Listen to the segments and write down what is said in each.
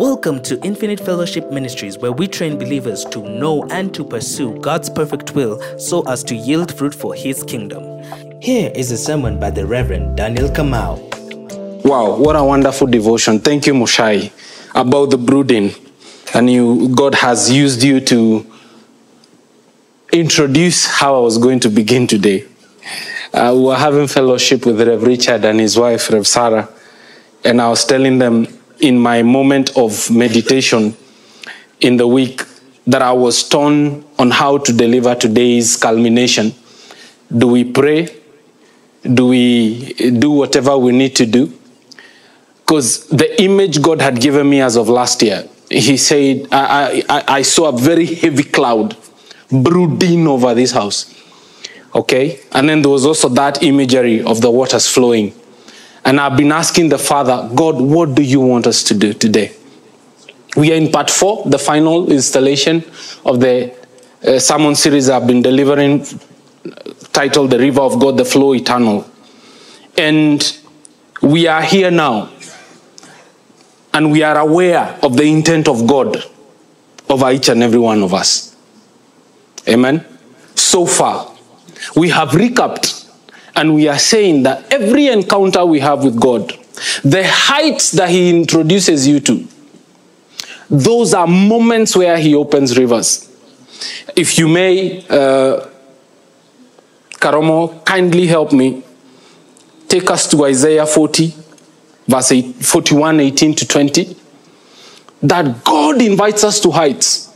Welcome to Infinite Fellowship Ministries, where we train believers to know and to pursue God's perfect will so as to yield fruit for His kingdom. Here is a sermon by the Reverend Daniel Kamau. Wow, what a wonderful devotion. Thank you, Moshai, about the brooding. And you, God has used you to introduce how I was going to begin today. Uh, we were having fellowship with Rev Richard and his wife, Rev Sarah, and I was telling them in my moment of meditation in the week that I was torn on how to deliver today's culmination. Do we pray? Do we do whatever we need to do? Because the image God had given me as of last year, He said, I, I, I saw a very heavy cloud brooding over this house. Okay? And then there was also that imagery of the waters flowing. And I've been asking the Father, God, what do you want us to do today? We are in part four, the final installation of the uh, sermon series I've been delivering, titled The River of God, the Flow Eternal. And we are here now. And we are aware of the intent of God over each and every one of us. Amen. So far, we have recapped and we are saying that every encounter we have with God, the heights that He introduces you to, those are moments where He opens rivers. If you may, uh, Karomo, kindly help me. Take us to Isaiah 40, verse 8, 41, 18 to 20. That God invites us to heights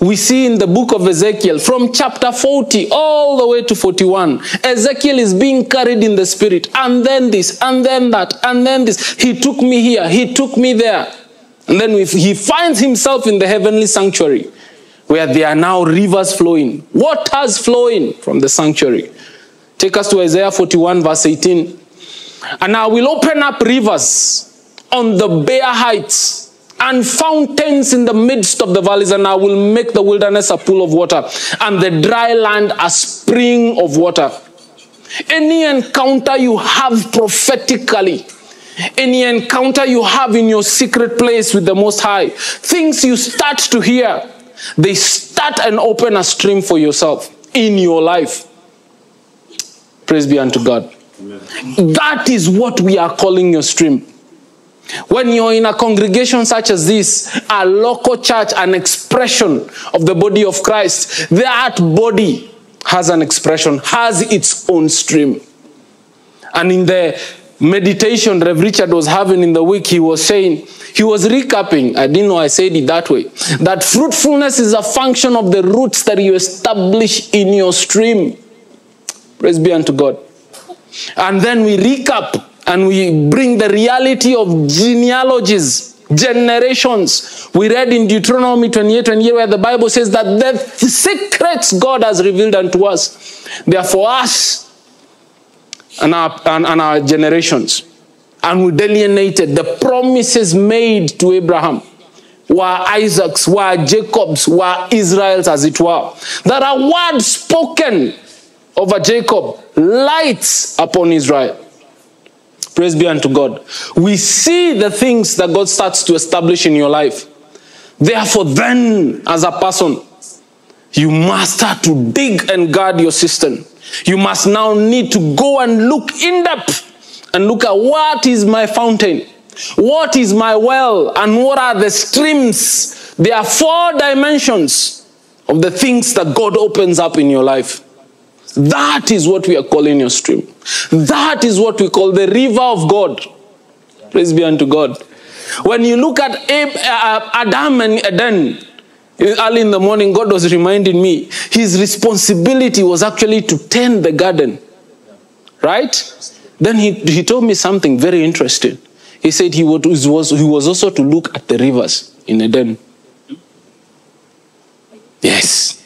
we see in the book of Ezekiel from chapter 40 all the way to 41. Ezekiel is being carried in the spirit, and then this, and then that, and then this. He took me here, he took me there. And then he finds himself in the heavenly sanctuary where there are now rivers flowing, waters flowing from the sanctuary. Take us to Isaiah 41, verse 18. And I will open up rivers on the bare heights and fountains in the midst of the valleys, and I will make the wilderness a pool of water, and the dry land a spring of water. Any encounter you have prophetically, any encounter you have in your secret place with the Most High, things you start to hear, they start and open a stream for yourself in your life. Praise be unto God. Amen. That is what we are calling your stream. When you're in a congregation such as this, a local church, an expression of the body of Christ, that body has an expression, has its own stream. And in the meditation Rev Richard was having in the week, he was saying, he was recapping, I didn't know I said it that way, that fruitfulness is a function of the roots that you establish in your stream. Praise be unto God. And then we recap and we bring the reality of genealogies, generations. We read in Deuteronomy 28 28 where the Bible says that the secrets God has revealed unto us, they are for us and our, and, and our generations. And we delineated the promises made to Abraham were Isaac's, were Jacob's, were Israel's, as it were. There are words spoken over Jacob, lights upon Israel. Praise be unto God. We see the things that God starts to establish in your life. Therefore, then, as a person, you must start to dig and guard your system. You must now need to go and look in depth and look at what is my fountain, what is my well, and what are the streams. There are four dimensions of the things that God opens up in your life. That is what we are calling your stream. That is what we call the river of God. Praise be unto God. When you look at uh, Adam and Eden, early in the morning, God was reminding me his responsibility was actually to tend the garden. Right? Then he, he told me something very interesting. He said he was, he was also to look at the rivers in Eden. Yes.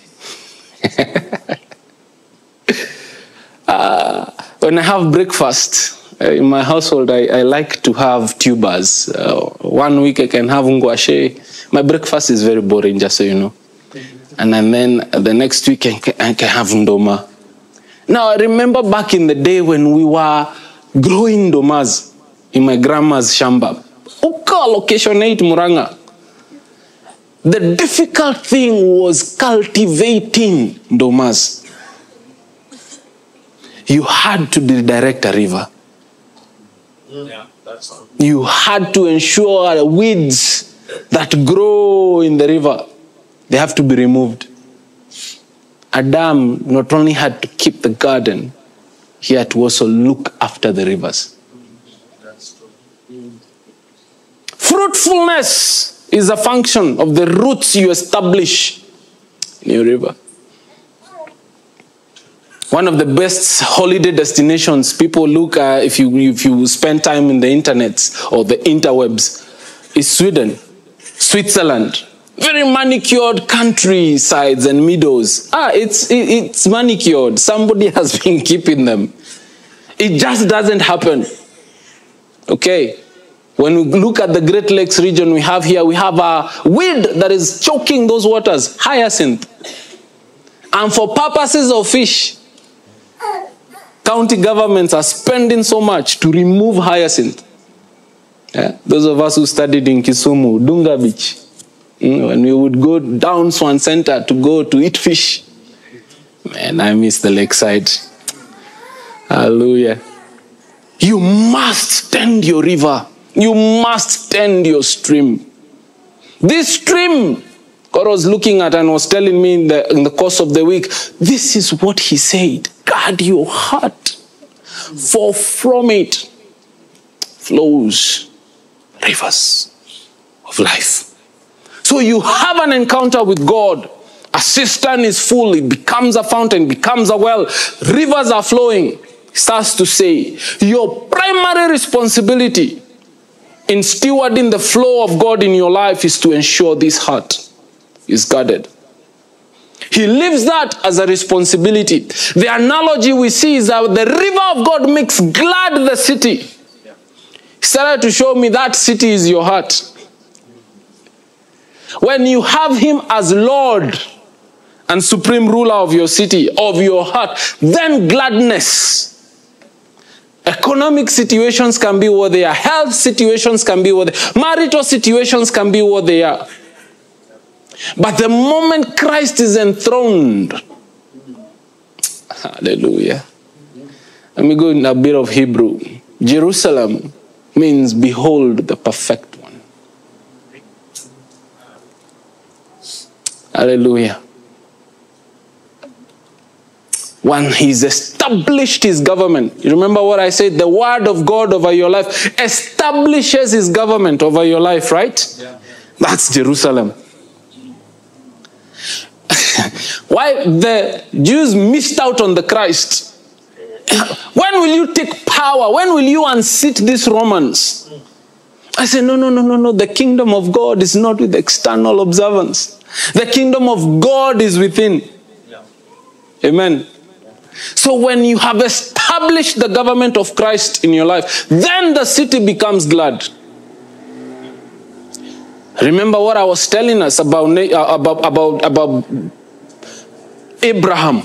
uh, when I have breakfast, uh, in my household, I, I, like to have tubers. Uh, one week I can have ngwashe. My breakfast is very boring, just so you know. And, then the next week I can, I can have ndoma. Now I remember back in the day when we were growing ndomas in my grandma's shamba. Mpaka location 8 Murang'a the difficult thing was cultivating ndomas you had to redirect a river. Yeah, you had to ensure weeds that grow in the river they have to be removed. Adam not only had to keep the garden he had to also look after the rivers. Fruitfulness is a function of the roots you establish in your river one of the best holiday destinations people look at if you if you spend time in the internet or the interwebs is Sweden, Switzerland. Very manicured countrysides and meadows. Ah, it's it, it's manicured. Somebody has been keeping them. It just doesn't happen. Okay. When we look at the Great Lakes region we have here, we have a weed that is choking those waters, hyacinth. And for purposes of fish, county governments are spending so much to remove hyacinth. Yeah? Those of us who studied in Kisumu, Dunga Beach, mm, when we would go down Swan Center to go to eat fish. Man, I miss the lakeside. Hallelujah. You must tend your river. You must tend your stream. This stream, God was looking at and was telling me in the, in the course of the week, this is what He said guard your heart, for from it flows rivers of life. So you have an encounter with God. A cistern is full, it becomes a fountain, becomes a well, rivers are flowing. He starts to say, Your primary responsibility in stewarding the flow of God in your life is to ensure this heart is guarded. He leaves that as a responsibility. The analogy we see is that the river of God makes glad the city. He started to show me that city is your heart. When you have Him as Lord and supreme ruler of your city, of your heart, then gladness. Economic situations can be what they are, health situations can be what they are, marital situations can be what they are. But the moment Christ is enthroned, hallelujah. Let me go in a bit of Hebrew. Jerusalem means behold the perfect one. Hallelujah. When he's established his government, you remember what I said? The word of God over your life establishes his government over your life, right? Yeah. That's Jerusalem. Why the Jews missed out on the Christ? When will you take power? When will you unseat these Romans? I said, no, no, no, no, no. The kingdom of God is not with external observance. The kingdom of God is within. Yeah. Amen. So when you have established the government of Christ in your life, then the city becomes glad. Remember what I was telling us about uh, about about about Abraham,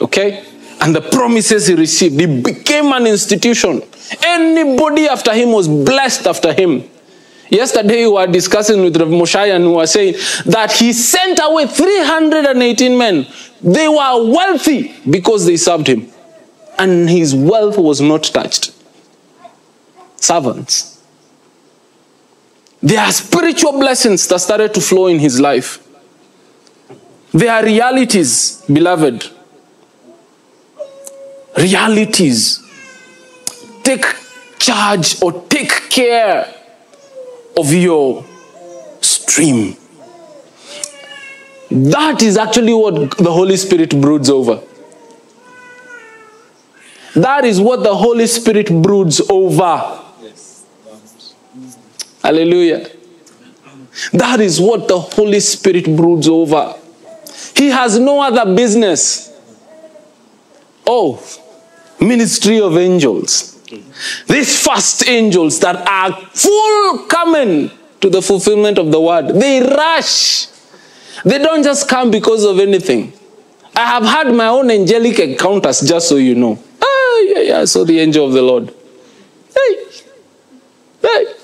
okay, and the promises he received. He became an institution. Anybody after him was blessed after him. Yesterday we were discussing with Rev Moshe and we were saying that he sent away 318 men. They were wealthy because they served him. And his wealth was not touched. Servants. There are spiritual blessings that started to flow in his life. They are realities, beloved. Realities. Take charge or take care of your stream. That is actually what the Holy Spirit broods over. That is what the Holy Spirit broods over. Yes. Hallelujah. That is what the Holy Spirit broods over. He has no other business. Oh, ministry of angels. These first angels that are full coming to the fulfillment of the word, they rush. They don't just come because of anything. I have had my own angelic encounters, just so you know. Ah, yeah, yeah, I saw the angel of the Lord. Hey, hey.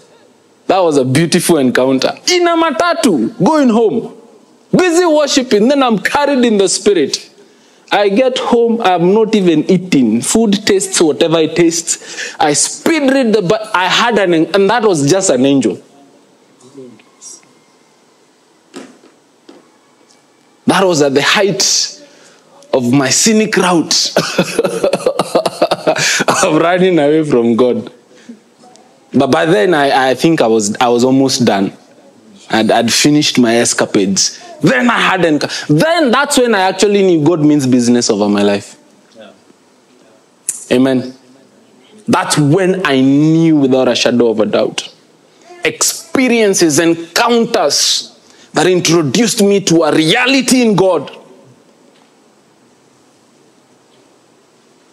That was a beautiful encounter. In a matatu, going home, busy worshiping, then I'm carried in the spirit. I get home, I'm not even eating. Food tastes whatever it tastes. I speed read the but I had an and that was just an angel. That was at the height of my cynic route of running away from God. But by then, I, I think I was, I was almost done. I'd, I'd finished my escapades. Then I had, enc- then that's when I actually knew God means business over my life. Amen. That's when I knew without a shadow of a doubt. Experiences, encounters that introduced me to a reality in God.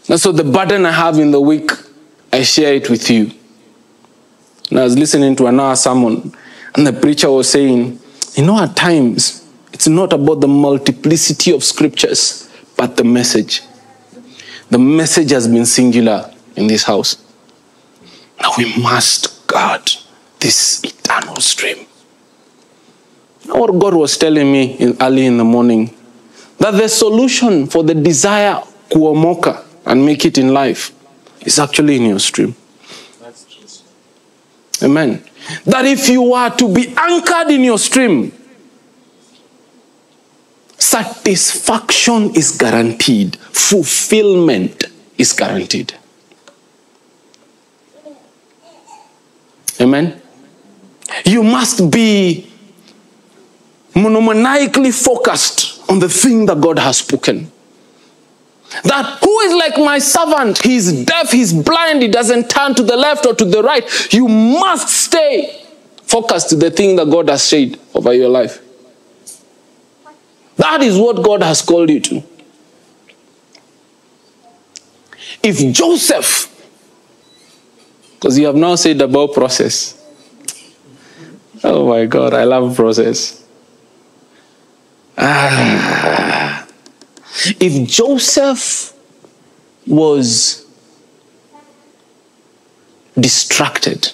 And so the burden I have in the week, I share it with you. And I was listening to another sermon, and the preacher was saying, You know, at times, it's not about the multiplicity of scriptures, but the message. The message has been singular in this house. Now we must guard this eternal stream. What God was telling me in, early in the morning? That the solution for the desire kuomoka and make it in life is actually in your stream. Amen. That if you are to be anchored in your stream, satisfaction is guaranteed, fulfillment is guaranteed. Amen. You must be monomaniacally focused on the thing that God has spoken. That who is like my servant? He's deaf, he's blind, he doesn't turn to the left or to the right. You must stay focused to the thing that God has said over your life. That is what God has called you to. If Joseph, because you have now said about process. Oh my God, I love process. Ah. If Joseph was distracted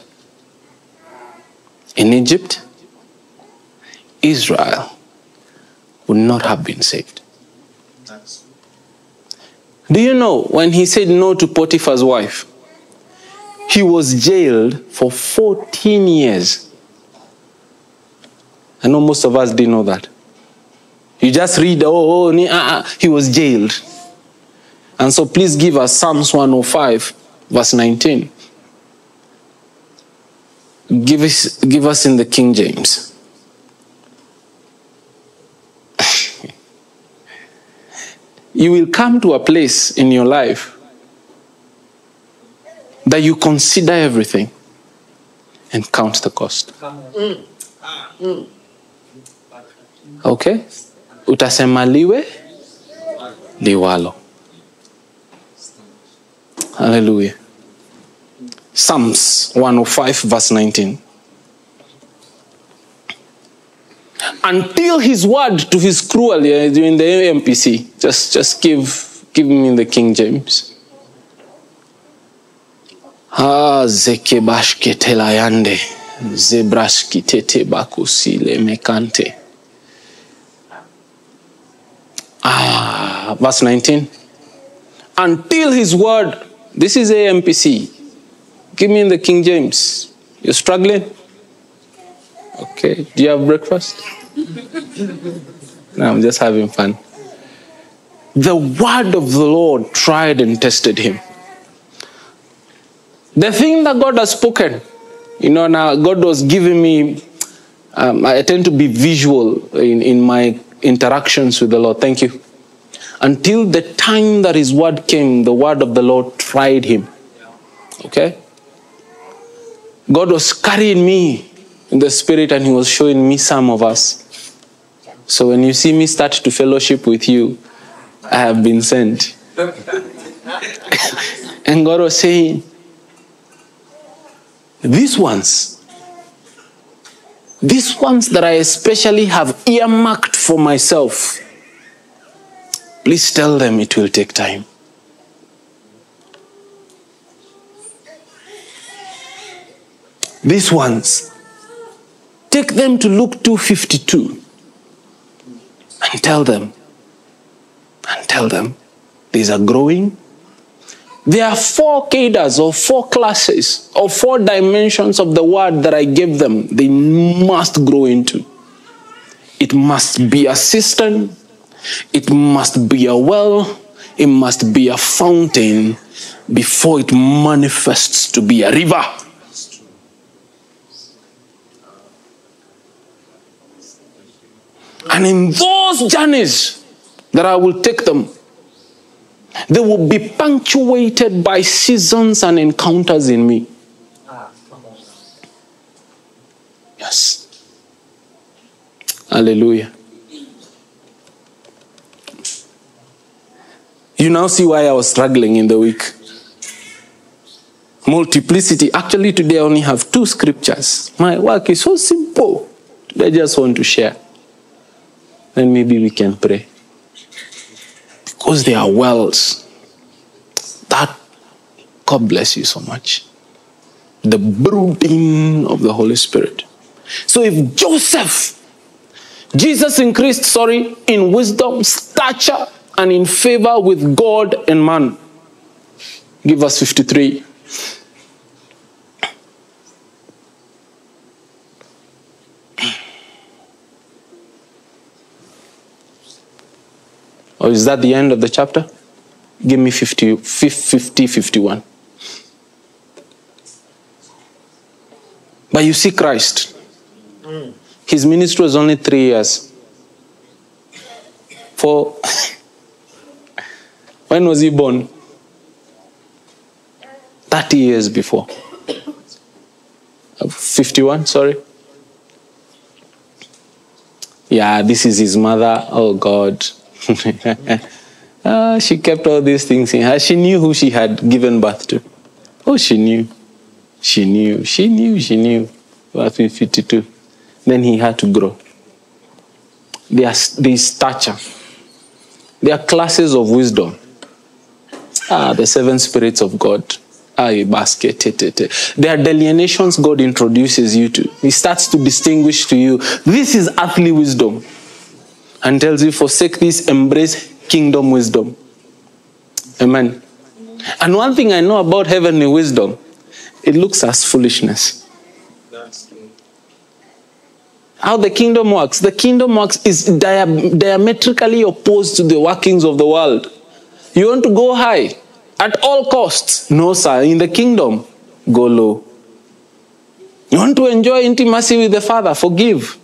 in Egypt, Israel would not have been saved. Do you know when he said no to Potiphar's wife, he was jailed for 14 years? I know most of us didn't know that. You just read, oh, oh ah, ah, he was jailed. And so please give us Psalms 105, verse 19. Give us, give us in the King James. You will come to a place in your life that you consider everything and count the cost. Okay? Utasema liwe liwalo. Hallelujah. Psalms 105, verse 19. Until his word to his crew earlier during the AMPC, just, just give, give me the King James. Ah, zeke bashke telayande, zebraski tete bakusile mekante. Ah, verse 19. Until his word, this is AMPC. Give me the King James. You're struggling? Okay. Do you have breakfast? No, I'm just having fun. The word of the Lord tried and tested him. The thing that God has spoken, you know, now God was giving me, um, I tend to be visual in, in my interactions with the Lord. Thank you. Until the time that his word came, the word of the Lord tried him. Okay? God was carrying me in the spirit and he was showing me some of us. So when you see me start to fellowship with you, I have been sent. and God was saying, these ones, these ones that I especially have earmarked for myself, please tell them it will take time. These ones, Take them to Luke 252 and tell them, and tell them, these are growing. There are four cadres or four classes or four dimensions of the word that I gave them. They must grow into. It must be a cistern. It must be a well. It must be a fountain before it manifests to be a river. And in those journeys that I will take them, they will be punctuated by seasons and encounters in me. Yes. Hallelujah. You now see why I was struggling in the week. Multiplicity. Actually, today I only have two scriptures. My work is so simple. I just want to share. Then maybe we can pray. Because there are wells. That, God bless you so much. The brooding of the Holy Spirit. So if Joseph, Jesus increased, sorry, in wisdom, stature, and in favor with God and man. Give us 53. Or is that the end of the chapter? Give me 50, 50 51. But you see Christ. His ministry was only three years. For when was he born? 30 years before. Uh, 51, sorry. Yeah, this is his mother. Oh God. Ah, she kept all these things in her. She knew who she had given birth to. Oh, she knew. She knew. She knew. She knew. In 52. Then he had to grow. There is stature. There are classes of wisdom. Ah, the seven spirits of God. Ah, basket. There are delineations God introduces you to. He starts to distinguish to you. This is earthly wisdom. And tells you, forsake this, embrace kingdom wisdom. Amen. And one thing I know about heavenly wisdom, it looks as foolishness. How the kingdom works. The kingdom works is dia- diametrically opposed to the workings of the world. You want to go high at all costs. No, sir. In the kingdom, go low. You want to enjoy intimacy with the Father, forgive.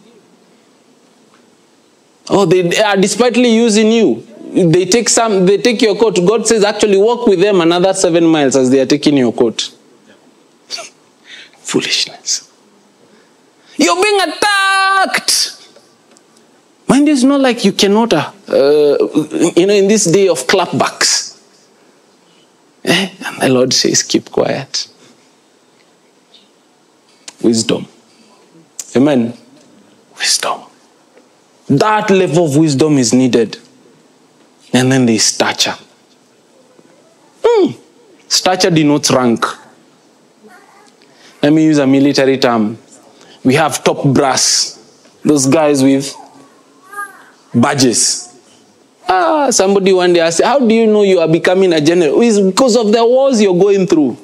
Oh, they are despitefully using you. They take some, they take your coat. God says, actually, walk with them another seven miles as they are taking your coat. Foolishness. You're being attacked. Mind is not like you cannot, uh, uh, you know, in this day of clapbacks. Eh? And the Lord says, keep quiet. Wisdom. Amen. Wisdom. That level of wisdom is needed. And then there's stature. Hmm. Stature denotes rank. Let me use a military term. We have top brass, those guys with badges. Ah, somebody one day asked, How do you know you are becoming a general? It's because of the wars you're going through,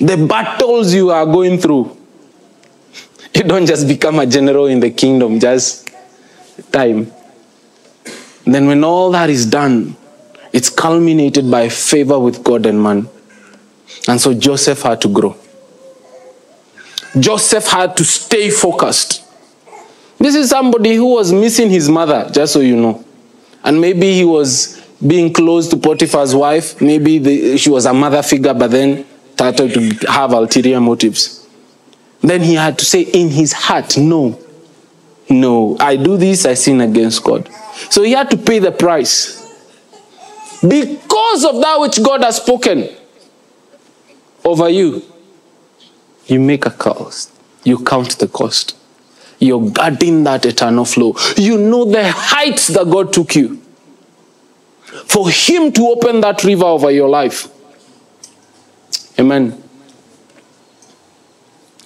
the battles you are going through. You don't just become a general in the kingdom, just time. Then, when all that is done, it's culminated by favor with God and man. And so Joseph had to grow. Joseph had to stay focused. This is somebody who was missing his mother, just so you know. And maybe he was being close to Potiphar's wife. Maybe the, she was a mother figure, but then started to have ulterior motives. Then he had to say in his heart, No, no, I do this, I sin against God. So he had to pay the price. Because of that which God has spoken over you, you make a cost. You count the cost. You're guarding that eternal flow. You know the heights that God took you. For Him to open that river over your life. Amen.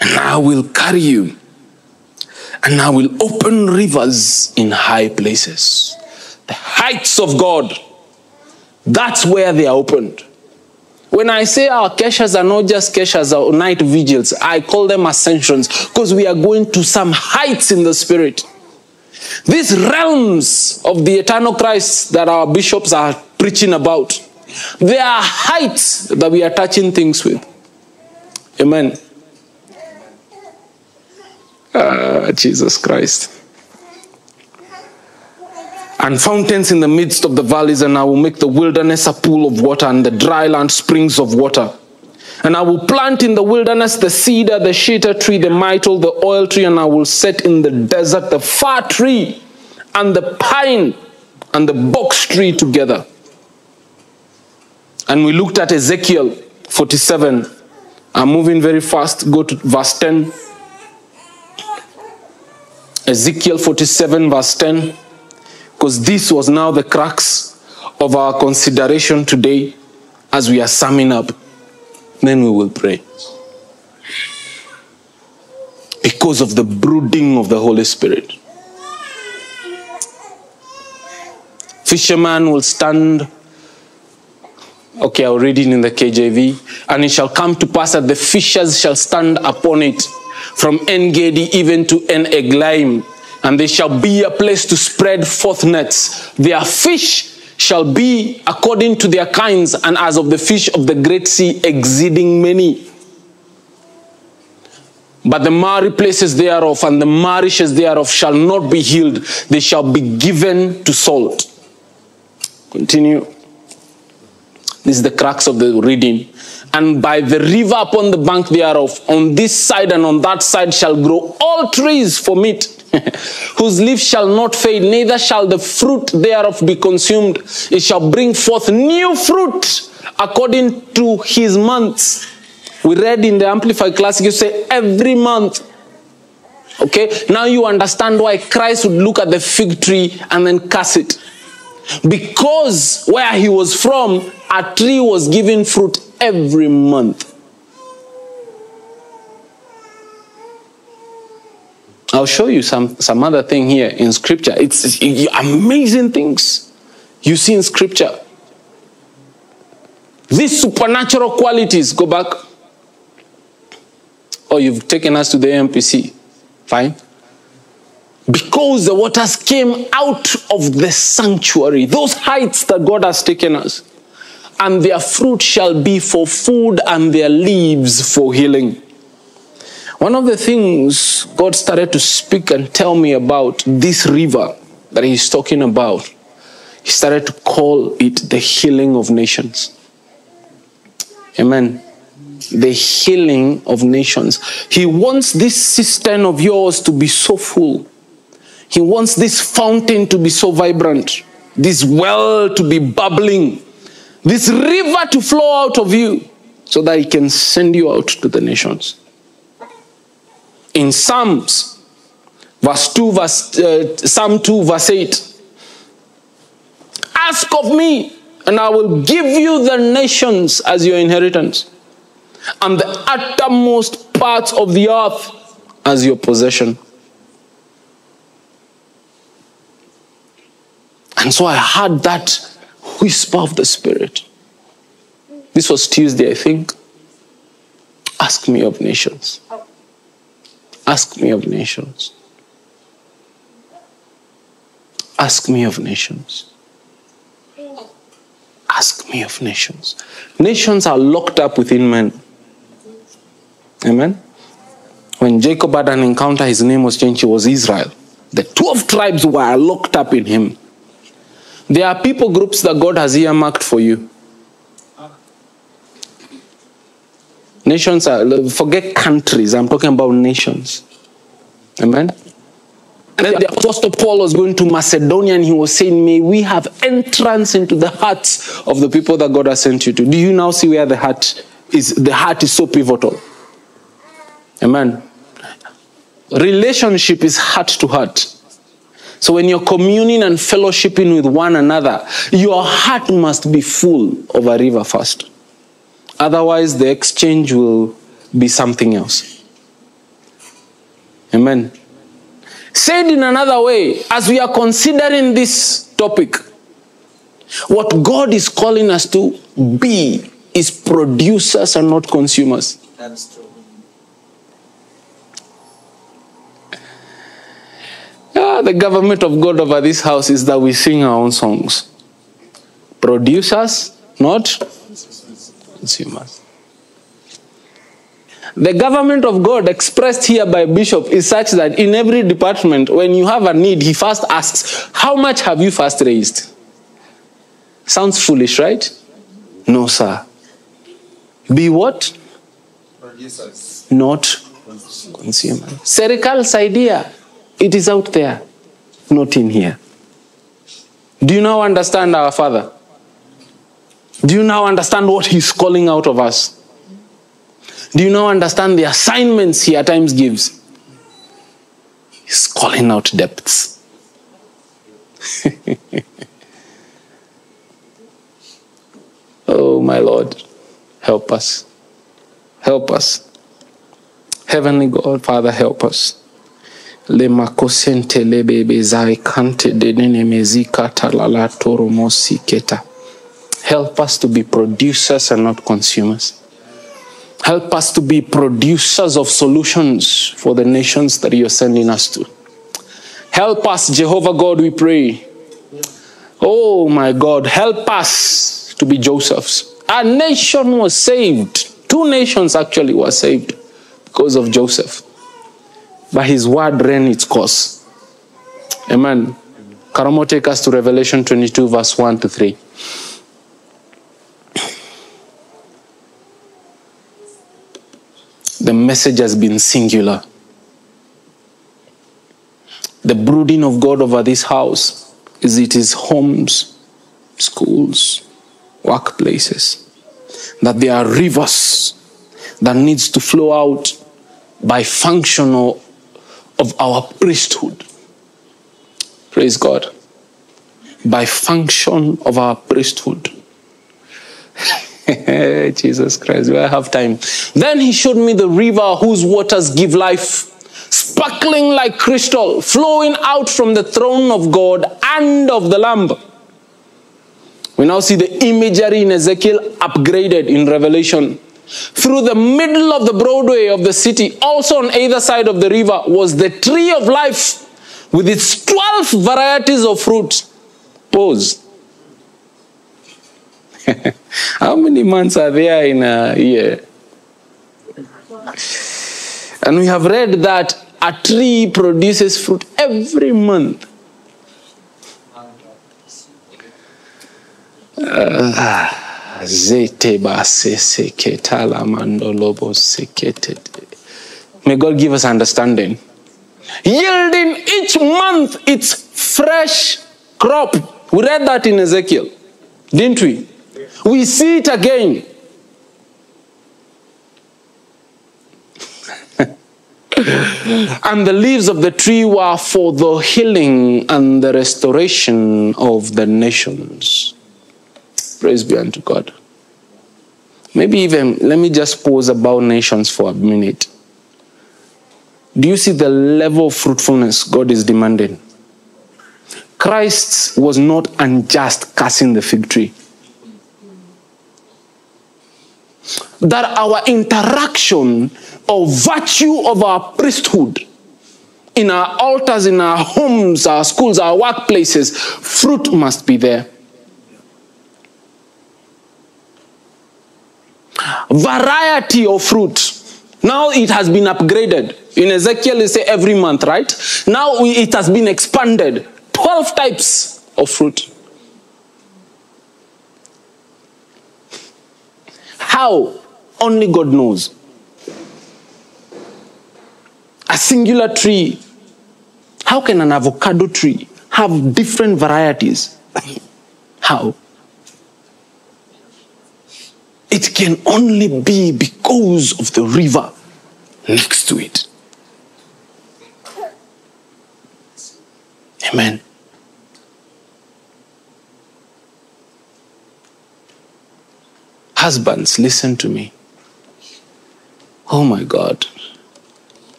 And I will carry you. And I will open rivers in high places. The heights of God. That's where they are opened. When I say our keshas are not just keshas or night vigils, I call them ascensions because we are going to some heights in the spirit. These realms of the eternal Christ that our bishops are preaching about, they are heights that we are touching things with. Amen. Ah, Jesus Christ. And fountains in the midst of the valleys, and I will make the wilderness a pool of water, and the dry land springs of water. And I will plant in the wilderness the cedar, the shittim tree, the myrtle, the oil tree, and I will set in the desert the fir tree and the pine and the box tree together. And we looked at Ezekiel 47. I'm moving very fast. Go to verse 10. Ezekiel 47, verse 10. Because this was now the crux of our consideration today as we are summing up. Then we will pray. Because of the brooding of the Holy Spirit. Fisherman will stand. Okay, I'll read it in the KJV. And it shall come to pass that the fishers shall stand upon it from En Gedi even to En Eglaim. And there shall be a place to spread forth nets. Their fish shall be according to their kinds, and as of the fish of the great sea, exceeding many. But the marry places thereof and the marishes thereof shall not be healed, they shall be given to salt. Continue. This is the crux of the reading. And by the river upon the bank thereof, on this side and on that side shall grow all trees for meat, whose leaves shall not fade, neither shall the fruit thereof be consumed. It shall bring forth new fruit according to his months. We read in the Amplified Classic, you say every month. Okay, now you understand why Christ would look at the fig tree and then curse it. Because where he was from, a tree was giving fruit every month. I'll show you some, some other thing here in scripture. It's, it's amazing things you see in scripture. These supernatural qualities, go back. Oh, you've taken us to the AMPC. Fine. Because the waters came out of the sanctuary, those heights that God has taken us, and their fruit shall be for food and their leaves for healing. One of the things God started to speak and tell me about this river that He's talking about, He started to call it the healing of nations. Amen. The healing of nations. He wants this cistern of yours to be so full. He wants this fountain to be so vibrant, this well to be bubbling, this river to flow out of you so that He can send you out to the nations. In Psalms, verse 2, verse, uh, Psalm 2, verse 8, ask of me, and I will give you the nations as your inheritance, and the uttermost parts of the earth as your possession. And so I heard that whisper of the Spirit. This was Tuesday, I think. Ask me of nations. Ask me of nations. Ask me of nations. Ask me of nations. Nations are locked up within men. Amen. When Jacob had an encounter, his name was changed, he was Israel. The 12 tribes were locked up in him. There are people groups that God has earmarked for you. Nations are, forget countries, I'm talking about nations. Amen. And then the Apostle Paul was going to Macedonia and he was saying, May we have entrance into the hearts of the people that God has sent you to. Do you now see where the heart is? The heart is so pivotal. Amen. Relationship is heart to heart. So when you're communing and fellowshipping with one another, your heart must be full of a river first. Otherwise, the exchange will be something else. Amen. Said in another way, as we are considering this topic, what God is calling us to be is producers and not consumers. That's true. Ah, the government of God over this house is that we sing our own songs. Producers, not consumers. The government of God expressed here by Bishop is such that in every department, when you have a need, he first asks, How much have you first raised? Sounds foolish, right? No, sir. Be what? Producers. Not consumers. Serikal's idea, it is out there, not in here. Do you now understand our Father? Do you now understand what He's calling out of us? Do you now understand the assignments He at times gives? He's calling out depths. oh, my Lord, help us. Help us. Heavenly God, Father, help us. Le makosente lebebe zai kante denene mezika talala toro. Help us to be producers and not consumers. Help us to be producers of solutions for the nations that you're sending us to. Help us, Jehovah God, we pray. Oh my God, help us to be Josephs. Our nation was saved. Two nations actually were saved because of Joseph. But his word ran its course. Amen. Karamo, take us to Revelation 22, verse 1 to 3. The message has been singular. The brooding of God over this house is it is homes, schools, workplaces, that there are rivers that needs to flow out by function of our priesthood. Praise God. By function of our priesthood. Jesus Christ, do I have time? Then he showed me the river whose waters give life, sparkling like crystal, flowing out from the throne of God and of the Lamb. We now see the imagery in Ezekiel upgraded in Revelation. Through the middle of the Broadway of the city, also on either side of the river, was the tree of life with its 12 varieties of fruit. Pause. How many months are there in a year? And we have read that a tree produces fruit every month. Uh, May God give us understanding. Yielding each month its fresh crop. We read that in Ezekiel, didn't we? We see it again. and the leaves of the tree were for the healing and the restoration of the nations. Praise be unto God. Maybe even, let me just pause about nations for a minute. Do you see the level of fruitfulness God is demanding? Christ was not unjust cursing the fig tree. That our interaction or virtue of our priesthood in our altars, in our homes, our schools, our workplaces, fruit must be there. Variety of fruit. Now it has been upgraded. In Ezekiel, they say every month, right? Now it has been expanded. 12 types of fruit. How? Only God knows. A singular tree. How can an avocado tree have different varieties? How? It can only be because of the river next to it. Amen. Husbands, listen to me. Oh my God.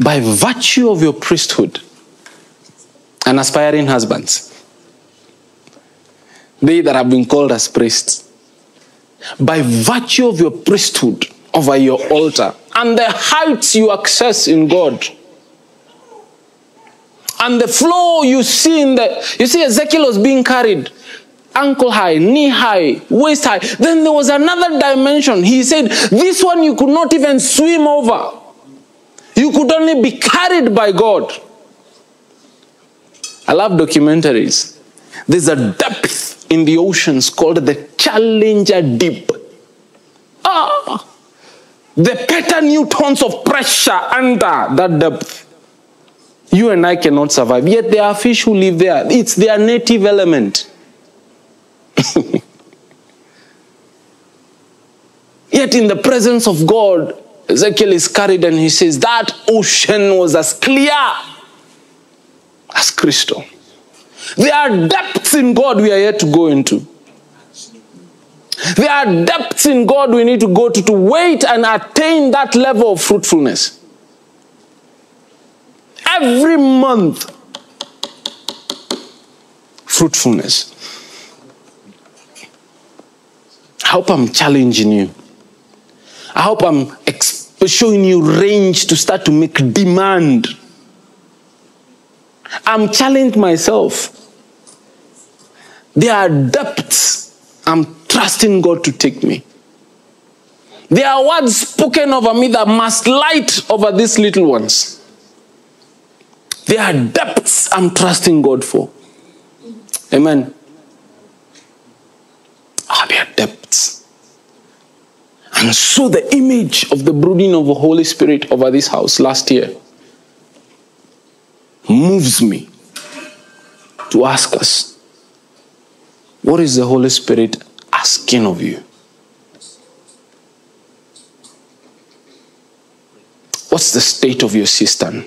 by virtue of your priesthood and aspiring husbands, they that have been called as priests, by virtue of your priesthood over your altar and the heights you access in God. And the flow you see in the, you see, Ezekiel was being carried ankle high, knee high, waist high. Then there was another dimension. He said, This one you could not even swim over, you could only be carried by God. I love documentaries. There's a depth in the oceans called the Challenger Deep. Ah, the petanewtons of pressure under that depth. You and I cannot survive. Yet there are fish who live there. It's their native element. Yet in the presence of God, Ezekiel is carried and he says, That ocean was as clear as crystal. There are in God we are yet to go into. There are depths in God we need to go to to wait and attain that level of fruitfulness. Every month, fruitfulness. I hope I'm challenging you. I hope I'm showing you range to start to make demand. I'm challenging myself. There are depths I'm trusting God to take me. There are words spoken over me that must light over these little ones. There are depths I'm trusting God for. Amen. Ah, there are depths. And so the image of the brooding of the Holy Spirit over this house last year moves me to ask us what is the Holy Spirit asking of you? What's the state of your cistern?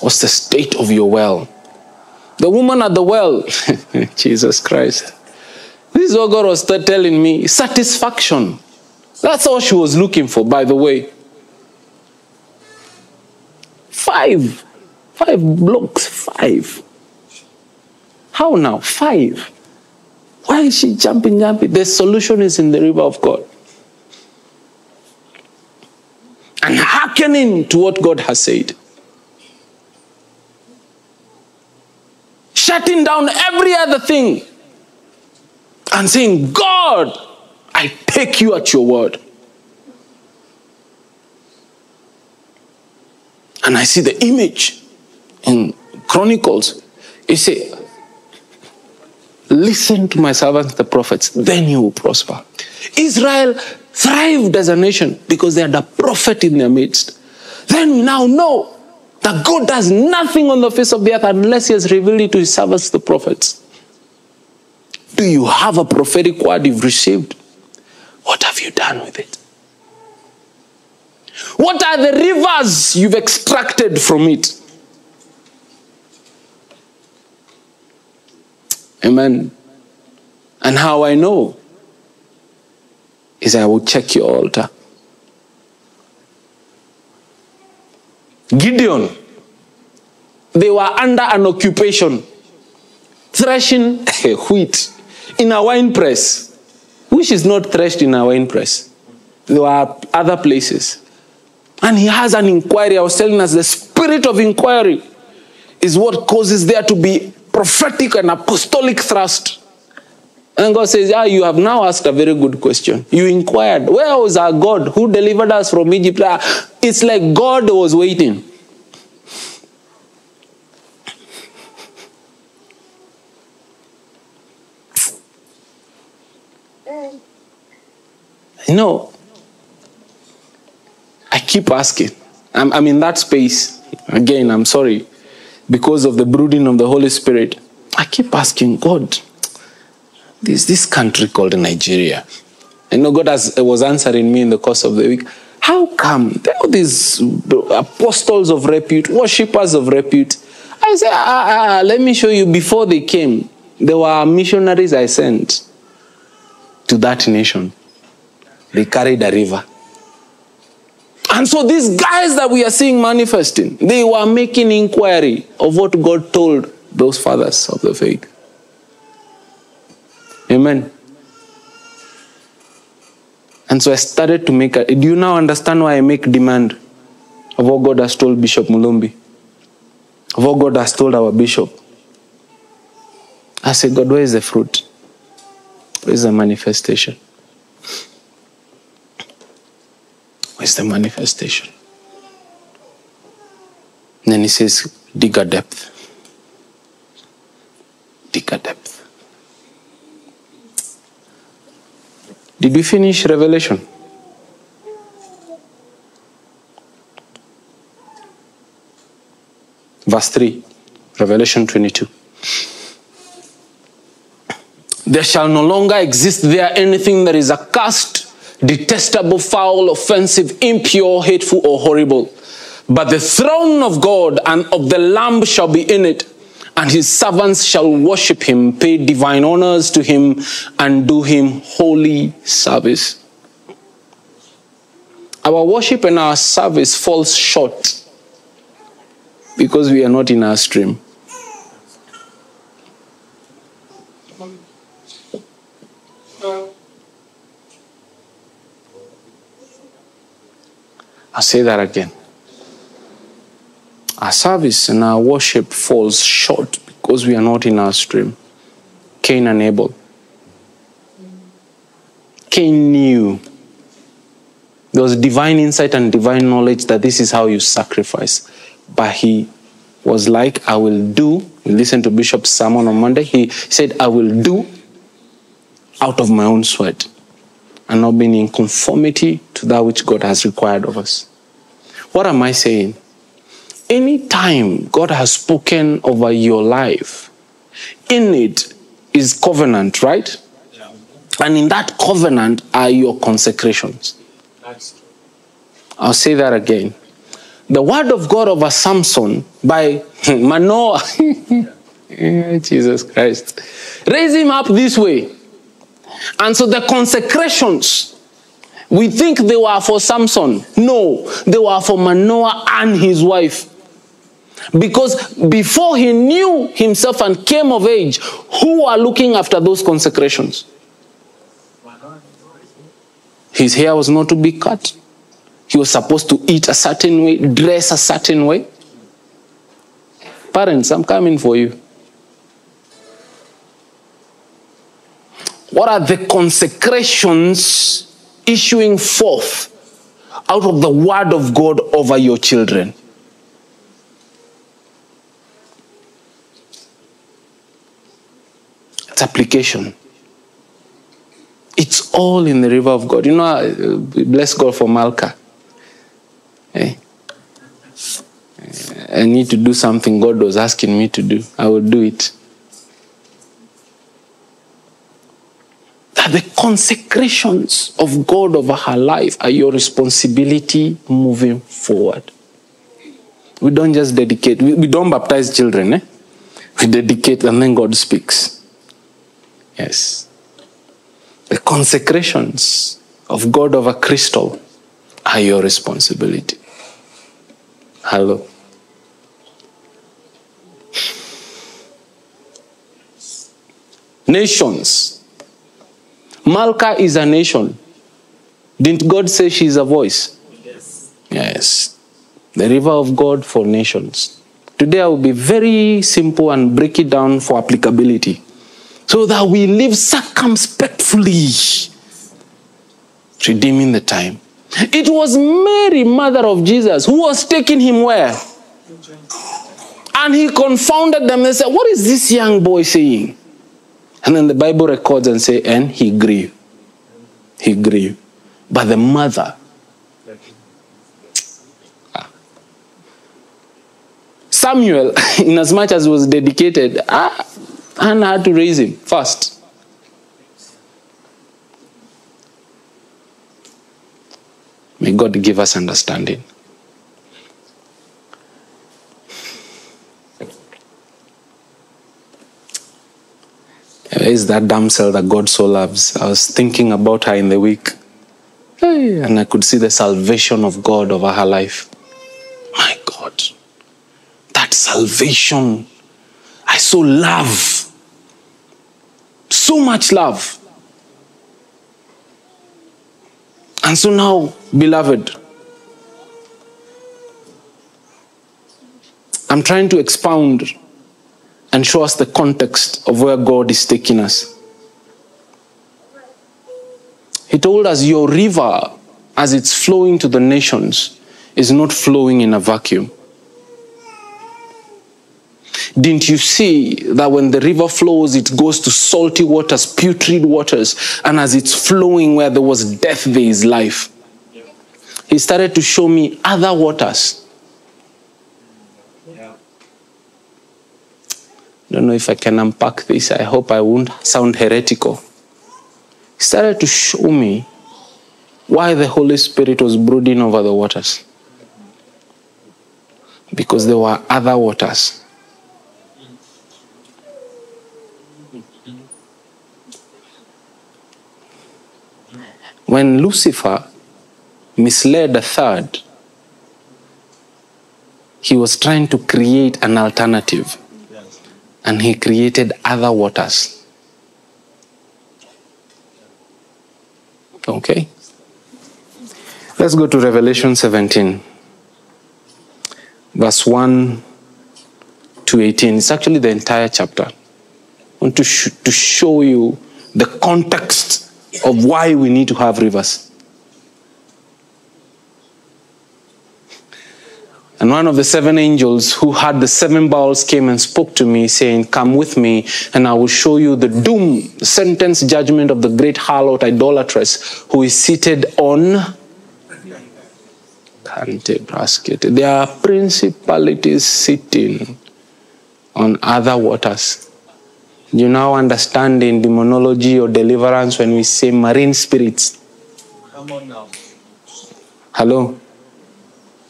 What's the state of your well? The woman at the well, Jesus Christ. This is what God was telling me satisfaction. That's all she was looking for, by the way. Five. Five blocks. Five. How now? Five. Why is she jumping, jumping? The solution is in the river of God. And hearkening to what God has said. Shutting down every other thing and saying, God, I take you at your word. And I see the image in Chronicles. You say, Listen to my servants, the prophets, then you will prosper. Israel thrived as a nation because they had a prophet in their midst. Then we now know that God does nothing on the face of the earth unless He has revealed it to His servants, the prophets. Do you have a prophetic word you've received? What have you done with it? What are the rivers you've extracted from it? Amen. And how I know is I will check your altar. Gideon, they were under an occupation, threshing wheat in a wine press, which is not threshed in a wine press. There are other places. And he has an inquiry. I was telling us the spirit of inquiry is what causes there to be prophetic and apostolic thrust. And God says, Ah, you have now asked a very good question. You inquired, Where was our God who delivered us from Egypt? Ah, It's like God was waiting. Know, I keep asking. I'm, I'm in that space. Again, I'm sorry. Because of the brooding of the Holy Spirit, I keep asking God, there's this country called Nigeria. I know God has, was answering me in the course of the week. How come there are these apostles of repute, worshippers of repute? I say, ah, ah, ah, let me show you. Before they came, there were missionaries I sent to that nation. They carried a river. And so these guys that we are seeing manifesting, they were making inquiry of what God told those fathers of the faith. Amen. And so I started to make a. Do you now understand why I make demand of what God has told Bishop Mulumbi? Of what God has told our bishop? I said, God, where is the fruit? Where is the manifestation? Where's the manifestation? And then he says, dig a depth. Dig a depth. Did we finish Revelation? Verse 3, Revelation 22. There shall no longer exist there anything that is accursed, detestable, foul, offensive, impure, hateful, or horrible. But the throne of God and of the Lamb shall be in it, and his servants shall worship him, pay divine honors to him, and do him holy service. Our worship and our service falls short because we are not in our stream. I'll say that again. Our service and our worship falls short because we are not in our stream. Cain and Abel. Cain knew there was divine insight and divine knowledge that this is how you sacrifice. But he was like, I will do. We listened to Bishop's sermon on Monday. He said, I will do out of my own sweat and not being in conformity to that which God has required of us. What am I saying? Anytime God has spoken over your life, in it is covenant, right? And in that covenant are your consecrations. That's true. I'll say that again. The word of God over Samson by Manoah, Eh, Jesus Christ, raise him up this way. And so the consecrations, we think they were for Samson. No, they were for Manoah and his wife. Because before he knew himself and came of age, who are looking after those consecrations? His hair was not to be cut. He was supposed to eat a certain way, dress a certain way. Parents, I'm coming for you. What are the consecrations issuing forth out of the word of God over your children? It's application. It's all in the river of God. You know, uh, bless God for Malka. Hey. I need to do something God was asking me to do. I will do it. The consecrations of God over her life are your responsibility moving forward. We don't just dedicate, we, we don't baptize children, eh? We dedicate and then God speaks. Yes. The consecrations of God over crystal are your responsibility. Hello. Nations. Malka is a nation. Didn't God say she's a voice? Yes. Yes. The river of God for nations. Today I will be very simple and break it down for applicability. So that we live circumspectly, redeeming the time. It was Mary, mother of Jesus, who was taking him where? And he confounded them and said, What is this young boy saying? And then the Bible records and say, and he grieved. He grieved. But the mother, Samuel, in as much as he was dedicated, ah, Hannah had to raise him first. May God give us understanding. Is that damsel that God so loves? I was thinking about her in the week. Hey. and I could see the salvation of God over her life. My God, that salvation. I saw love. So much love. And so now, beloved, I'm trying to expound and show us the context of where God is taking us. He told us, Your river, as it's flowing to the nations, is not flowing in a vacuum. Didn't you see that when the river flows, it goes to salty waters, putrid waters, and as it's flowing where there was death, there is life? He started to show me other waters. Don't know if I can unpack this. I hope I won't sound heretical. He started to show me why the Holy Spirit was brooding over the waters. Because there were other waters. When Lucifer misled a third, he was trying to create an alternative and he created other waters. Okay? Let's go to Revelation 17, verse 1 to 18. It's actually the entire chapter. I want to, sh- to show you the context of why we need to have rivers. And one of the seven angels who had the seven bowls came and spoke to me, saying, Come with me, and I will show you the doom, sentence, judgment of the great harlot idolatress who is seated on. There are principalities sitting on other waters. You now understand in demonology or deliverance when we say marine spirits. Come on now. Hello?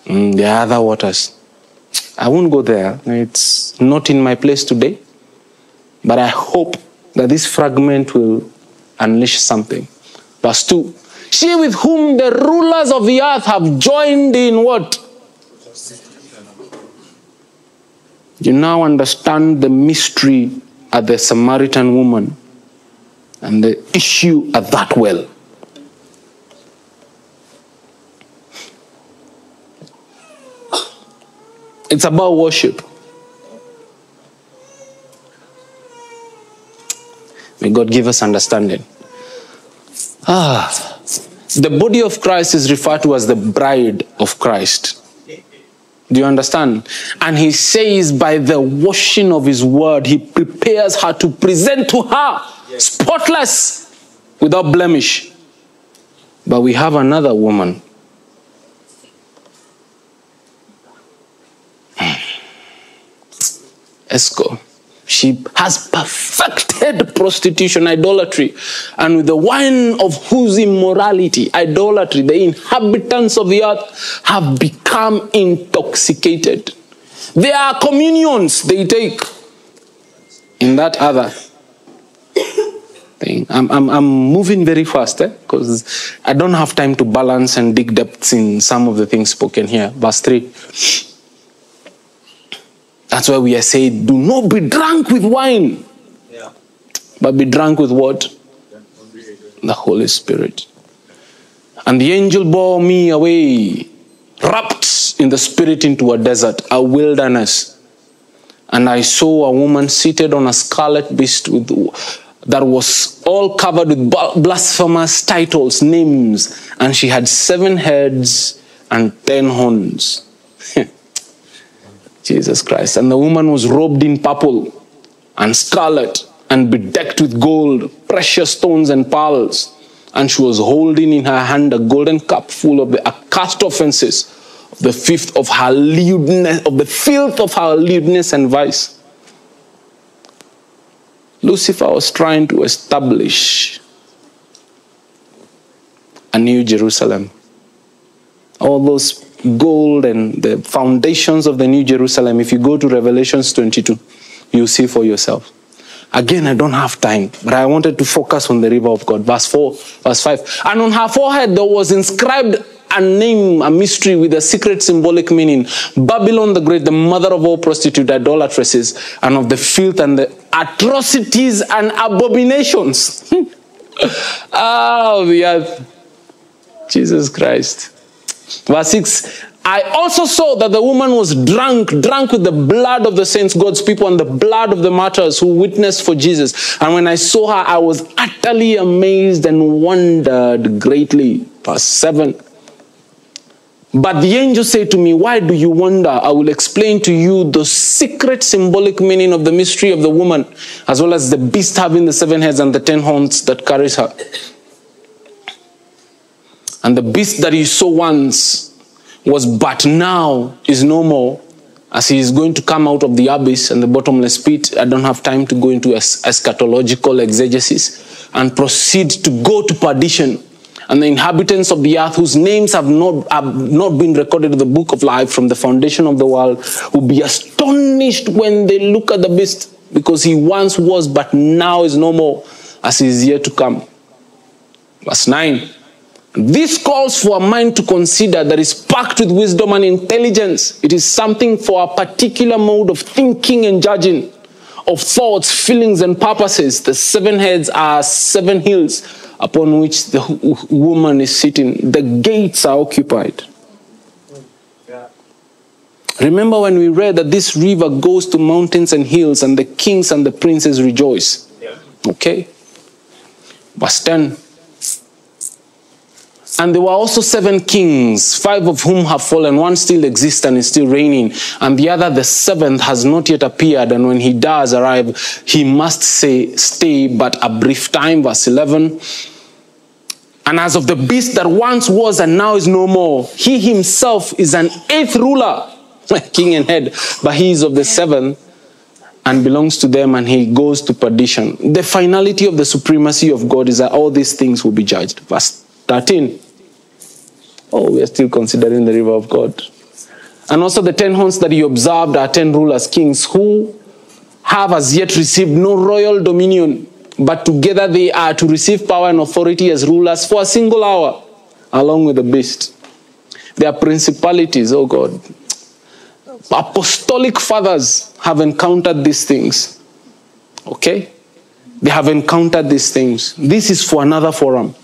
Mm, there are other waters. I won't go there. It's not in my place today. But I hope that this fragment will unleash something. Verse 2 She with whom the rulers of the earth have joined in what? You now understand the mystery at the Samaritan woman and the issue at that well. It's about worship. May God give us understanding. Ah, the body of Christ is referred to as the bride of Christ. Do you understand? And he says, by the washing of his word, he prepares her to present to her spotless, without blemish. But we have another woman. Esco. She has perfected prostitution, idolatry, and with the wine of whose immorality, idolatry, the inhabitants of the earth have become intoxicated. There are communions they take in that other thing. I'm, I'm, I'm moving very fast because eh? I don't have time to balance and dig depths in some of the things spoken here. Verse 3. That's why we are saying, do not be drunk with wine, Yeah. but be drunk with what? The Holy Spirit. And the angel bore me away, wrapped in the Spirit into a desert, a wilderness. And I saw a woman seated on a scarlet beast with, that was all covered with blasphemous titles, names, and she had seven heads and ten horns. Jesus Christ. And the woman was robed in purple and scarlet and bedecked with gold, precious stones and pearls. And she was holding in her hand a golden cup full of the accursed offenses of the fifth of her lewdness, of the filth of her lewdness and vice. Lucifer was trying to establish a new Jerusalem. All those gold and the foundations of the new Jerusalem, if you go to Revelations 22, you'll see for yourself. Again, I don't have time, but I wanted to focus on the river of God. Verse 4, verse 5. And on her forehead there was inscribed a name, a mystery with a secret symbolic meaning Babylon the Great, the mother of all prostitute idolatresses, and of the filth and the atrocities and abominations. oh, the earth. Jesus Christ. Verse 6 I also saw that the woman was drunk, drunk with the blood of the saints, God's people, and the blood of the martyrs who witnessed for Jesus. And when I saw her, I was utterly amazed and wondered greatly. Verse 7. But the angel said to me, Why do you wonder? I will explain to you the secret symbolic meaning of the mystery of the woman, as well as the beast having the seven heads and the ten horns that carries her. And the beast that you saw once was but now is no more, as he is going to come out of the abyss and the bottomless pit. I don't have time to go into es- eschatological exegesis and proceed to go to perdition. And the inhabitants of the earth, whose names have not, have not been recorded in the book of life from the foundation of the world, will be astonished when they look at the beast, because he once was, but now is no more, as he is yet to come. Verse 9. This calls for a mind to consider that is packed with wisdom and intelligence. It is something for a particular mode of thinking and judging, of thoughts, feelings, and purposes. The seven heads are seven hills upon which the woman is sitting. The gates are occupied. Remember when we read that this river goes to mountains and hills, and the kings and the princes rejoice. Okay? Verse 10. And there were also seven kings, five of whom have fallen. One still exists and is still reigning. And the other, the seventh, has not yet appeared. And when he does arrive, he must say, stay but a brief time. Verse 11. And as of the beast that once was and now is no more, he himself is an eighth ruler, king and head, but he is of the seventh and belongs to them and he goes to perdition. The finality of the supremacy of God is that all these things will be judged. Verse 13. Oh, we are still considering the river of God. And also the ten horns that you observed are ten rulers, kings, who have as yet received no royal dominion, but together they are to receive power and authority as rulers for a single hour, along with the beast. Their principalities, oh God. Apostolic fathers have encountered these things. Okay? They have encountered these things. This is for another forum.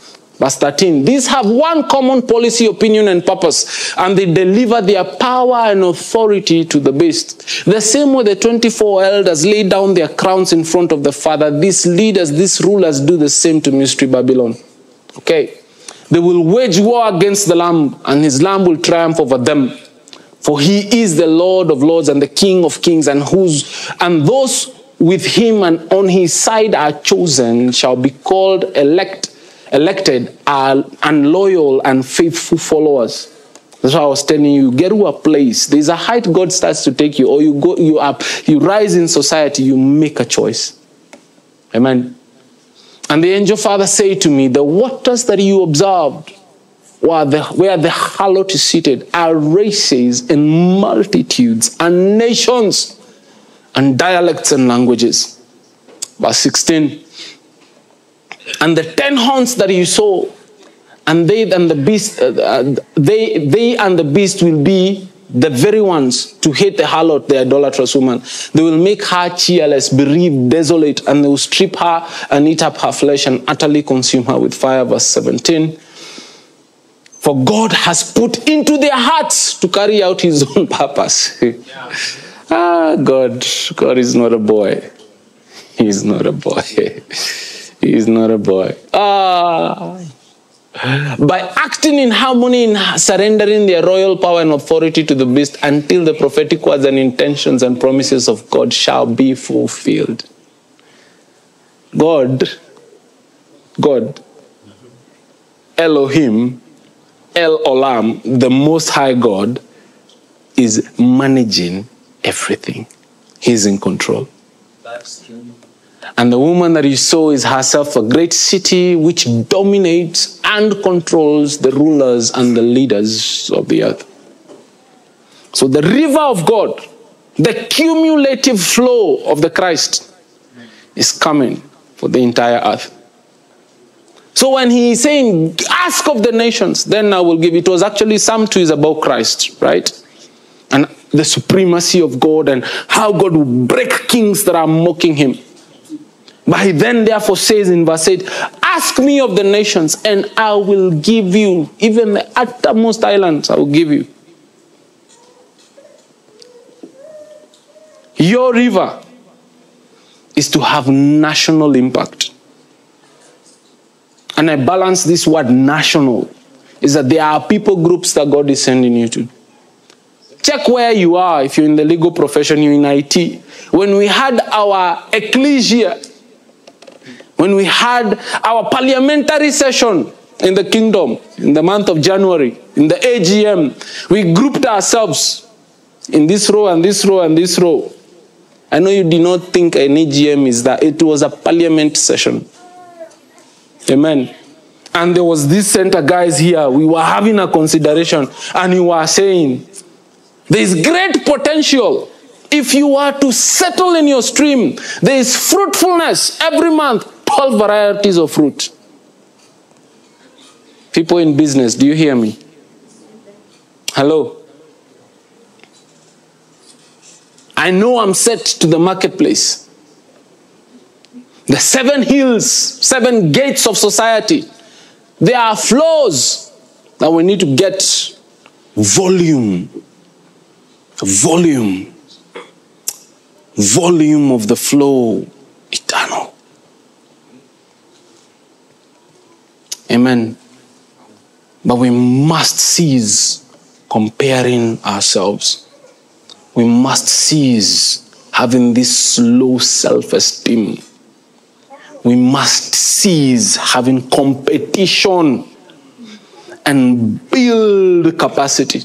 Verse 13. These have one common policy, opinion, and purpose, and they deliver their power and authority to the beast. The same way the 24 elders lay down their crowns in front of the Father, these leaders, these rulers do the same to Mystery Babylon. Okay. They will wage war against the Lamb, and his Lamb will triumph over them. For he is the Lord of lords and the King of kings, and whose and those with him and on his side are chosen shall be called elect elected are and loyal and faithful followers. That's why I was telling you, get to a place. There's a height God starts to take you, or you go, you up, you rise in society, you make a choice. Amen. And the angel father said to me, The waters that you observed, where the, where the harlot is seated, are races and multitudes and nations and dialects and languages. Verse 16. And the ten horns that you saw, and they and the beast, uh, they they and the beast will be the very ones to hate the harlot, the idolatrous woman. They will make her cheerless, bereaved, desolate, and they will strip her and eat up her flesh and utterly consume her with fire. Verse 17. For God has put into their hearts to carry out his own purpose. ah, God, God is not a boy. He is not a boy. He is not a boy. Ah. By acting in harmony, in surrendering their royal power and authority to the beast until the prophetic words and intentions and promises of God shall be fulfilled. God, God, Elohim, El Olam, the Most High God, is managing everything. He's in control. And the woman that you saw is herself a great city which dominates and controls the rulers and the leaders of the earth. So the river of God, the cumulative flow of the Christ, is coming for the entire earth. So when he is saying, ask of the nations, then I will give. It was actually Psalm 2 is about Christ, right? And the supremacy of God and how God will break kings that are mocking him. But he then therefore says in verse 8, Ask me of the nations, and I will give you, even the uttermost islands, I will give you. Your river is to have national impact. And I balance this word national is that there are people groups that God is sending you to. Check where you are if you're in the legal profession, you're in IT. When we had our ecclesia, when we had our parliamentary session in the kingdom in the month of January, in the AGM, we grouped ourselves in this row and this row and this row. I know you did not think an AGM is that. It was a parliament session. Amen. And there was this center guys here. We were having a consideration, and you were saying, there is great potential. If you are to settle in your stream, there is fruitfulness every month, 12 varieties of fruit. People in business, do you hear me? Hello? I know I'm set to the marketplace. The seven hills, seven gates of society. There are flows that we need to get volume. Volume. Volume of the flow. Eternal. Amen. But we must cease comparing ourselves. We must cease having this low self esteem. We must cease having competition and build capacity.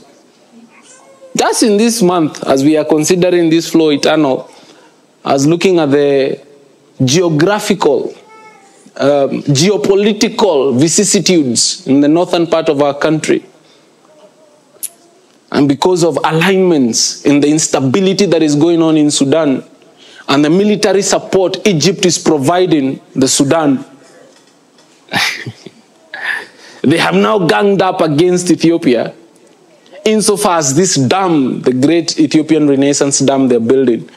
Just in this month, as we are considering this flow eternal, as looking at the geographical, um, geopolitical vicissitudes in the northern part of our country. And because of alignments in the instability that is going on in Sudan and the military support Egypt is providing the Sudan, they have now ganged up against Ethiopia insofar as this dam, the great Ethiopian Renaissance dam they're building,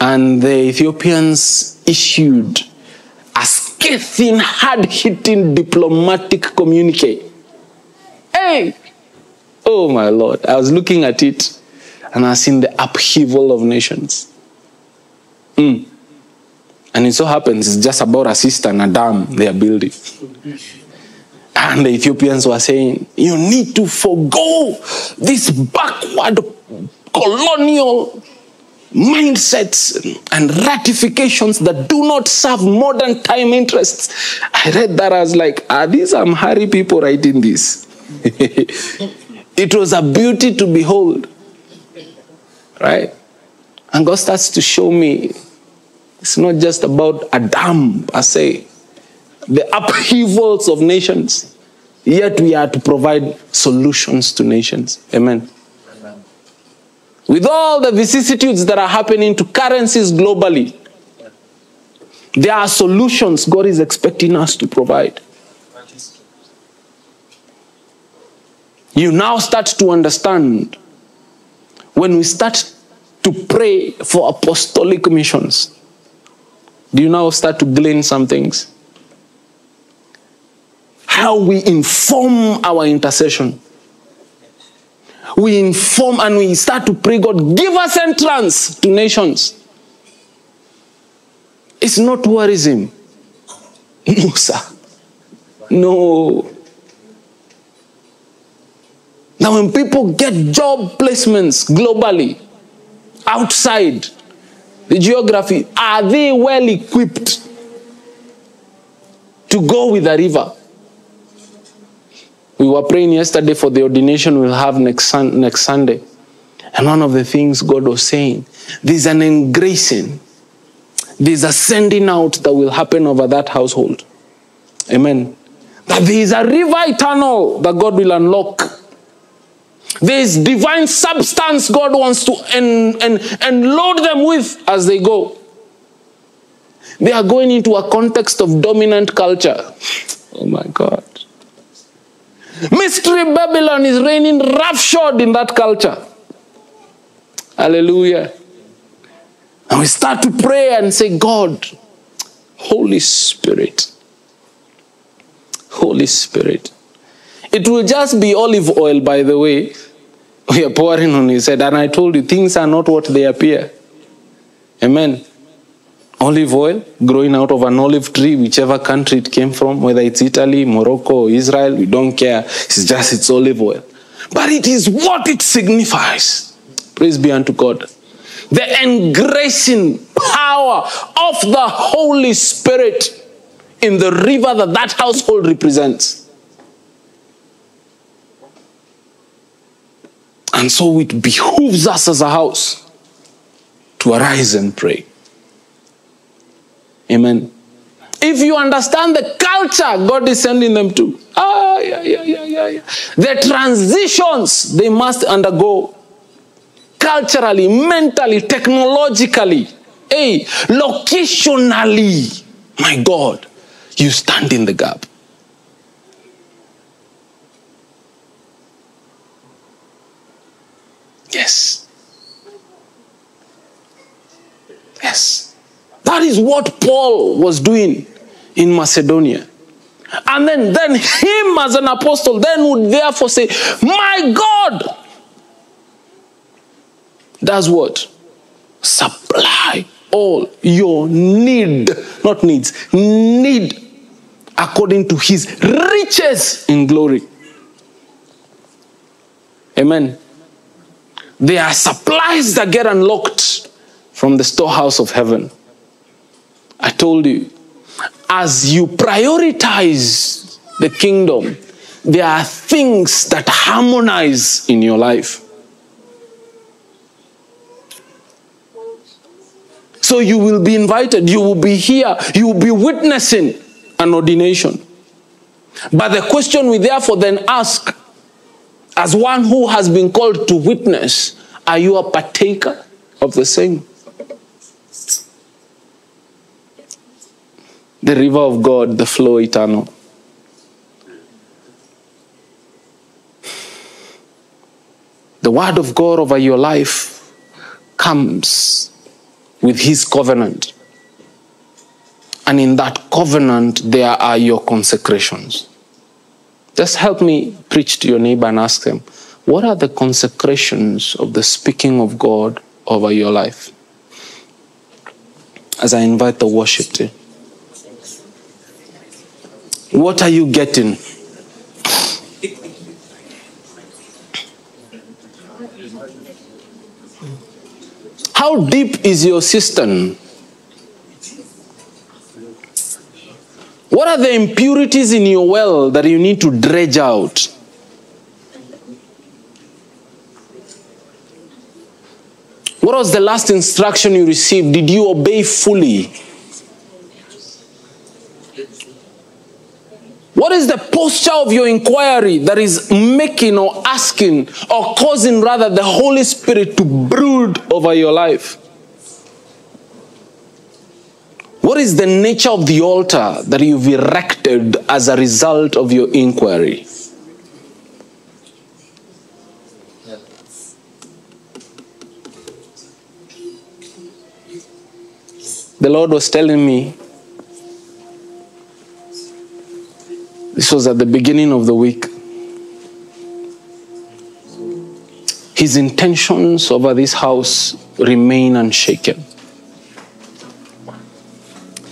and the Ethiopians issued a scathing, hard hitting diplomatic communique. Hey, Oh my Lord. I was looking at it and I seen the upheaval of nations. Mm. And it so happens it's just about a sister and a dam they are building. And the Ethiopians were saying, You need to forego this backward colonial mindsets and ratifications that do not serve modern time interests. I read that, I was like, ah, Are these Amhari people writing this? It was a beauty to behold. Right? And God starts to show me it's not just about a dam per se, the upheavals of nations. Yet we are to provide solutions to nations. Amen. With all the vicissitudes that are happening to currencies globally, there are solutions God is expecting us to provide. You now start to understand when we start to pray for apostolic missions. Do you now start to glean some things? How we inform our intercession. We inform and we start to pray, God, give us entrance to nations. It's not tourism. No, sir. No. Now, when people get job placements globally, outside the geography, are they well equipped to go with the river? We were praying yesterday for the ordination we'll have next, sun, next Sunday. And one of the things God was saying, there's an engracing, there's a sending out that will happen over that household. Amen. That there is a river eternal that God will unlock there's divine substance God wants to and, and, and load them with as they go. They are going into a context of dominant culture. Oh my God. Mystery Babylon is reigning roughshod in that culture. Hallelujah. And we start to pray and say, God, Holy Spirit, Holy Spirit. It will just be olive oil, by the way. We are pouring on his head. And I told you, things are not what they appear. Amen. Olive oil growing out of an olive tree, whichever country it came from, whether it's Italy, Morocco, or Israel, we don't care. It's just it's olive oil. But it is what it signifies. Praise be unto God. The engracing power of the Holy Spirit in the river that that household represents. And so it behooves us as a house to arise and pray. Amen. If you understand the culture God is sending them to, ah, yeah, yeah, yeah, yeah, yeah. The transitions they must undergo culturally, mentally, technologically, hey, locationally, my God, you stand in the gap. Yes. Yes. That is what Paul was doing in Macedonia. And then, then him as an apostle then would therefore say, My God does what? Supply all your need, not needs, need according to his riches in glory. Amen. There are supplies that get unlocked from the storehouse of heaven. I told you, as you prioritize the kingdom, there are things that harmonize in your life. So you will be invited, you will be here, you will be witnessing an ordination. But the question we therefore then ask, as one who has been called to witness, are you a partaker of the same? The river of God, the flow eternal. The word of God over your life comes with his covenant. And in that covenant, there are your consecrations. Just help me preach to your neighbor and ask them, what are the consecrations of the speaking of God over your life? As I invite the worship team. What are you getting? How deep is your cistern? What are the impurities in your well that you need to dredge out? What was the last instruction you received? Did you obey fully? What is the posture of your inquiry that is making or asking or causing rather the Holy Spirit to brood over your life? What is the nature of the altar that you've erected as a result of your inquiry? The Lord was telling me, this was at the beginning of the week. His intentions over this house remain unshaken.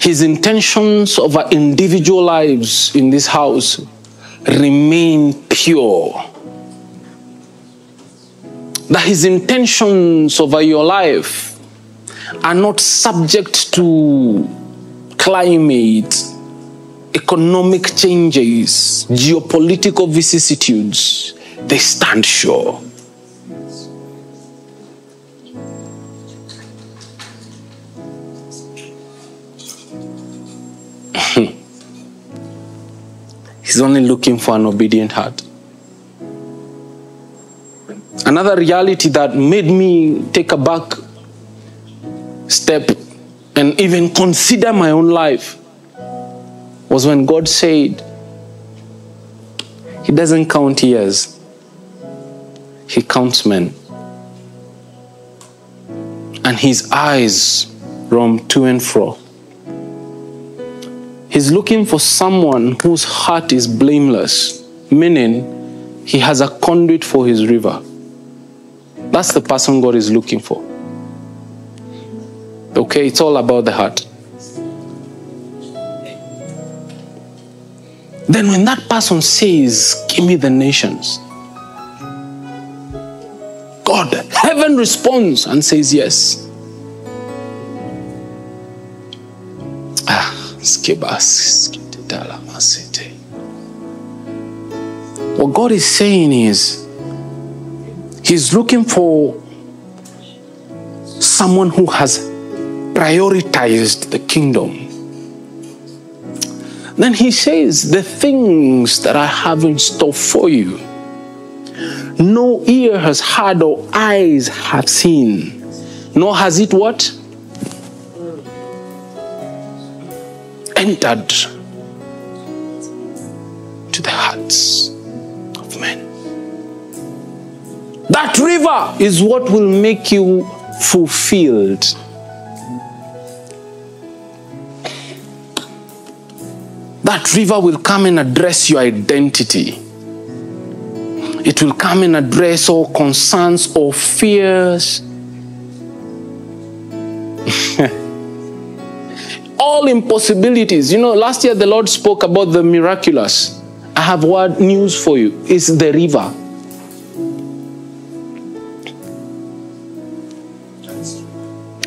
His intentions over individual lives in this house remain pure. That his intentions over your life are not subject to climate, economic changes, geopolitical vicissitudes. They stand sure. He's only looking for an obedient heart. Another reality that made me take a back step and even consider my own life was when God said, He doesn't count years, He counts men. And His eyes roam to and fro. He's looking for someone whose heart is blameless, meaning he has a conduit for his river. That's the person God is looking for. Okay, it's all about the heart. Then, when that person says, Give me the nations, God, heaven responds and says, Yes. Ah. What God is saying is, He's looking for someone who has prioritized the kingdom. Then he says, The things that I have in store for you, no ear has heard or eyes have seen, nor has it what? Entered to the hearts of men. That river is what will make you fulfilled. That river will come and address your identity. It will come and address all concerns or fears. all impossibilities. You know, last year the Lord spoke about the miraculous. I have word news for you. It's the river.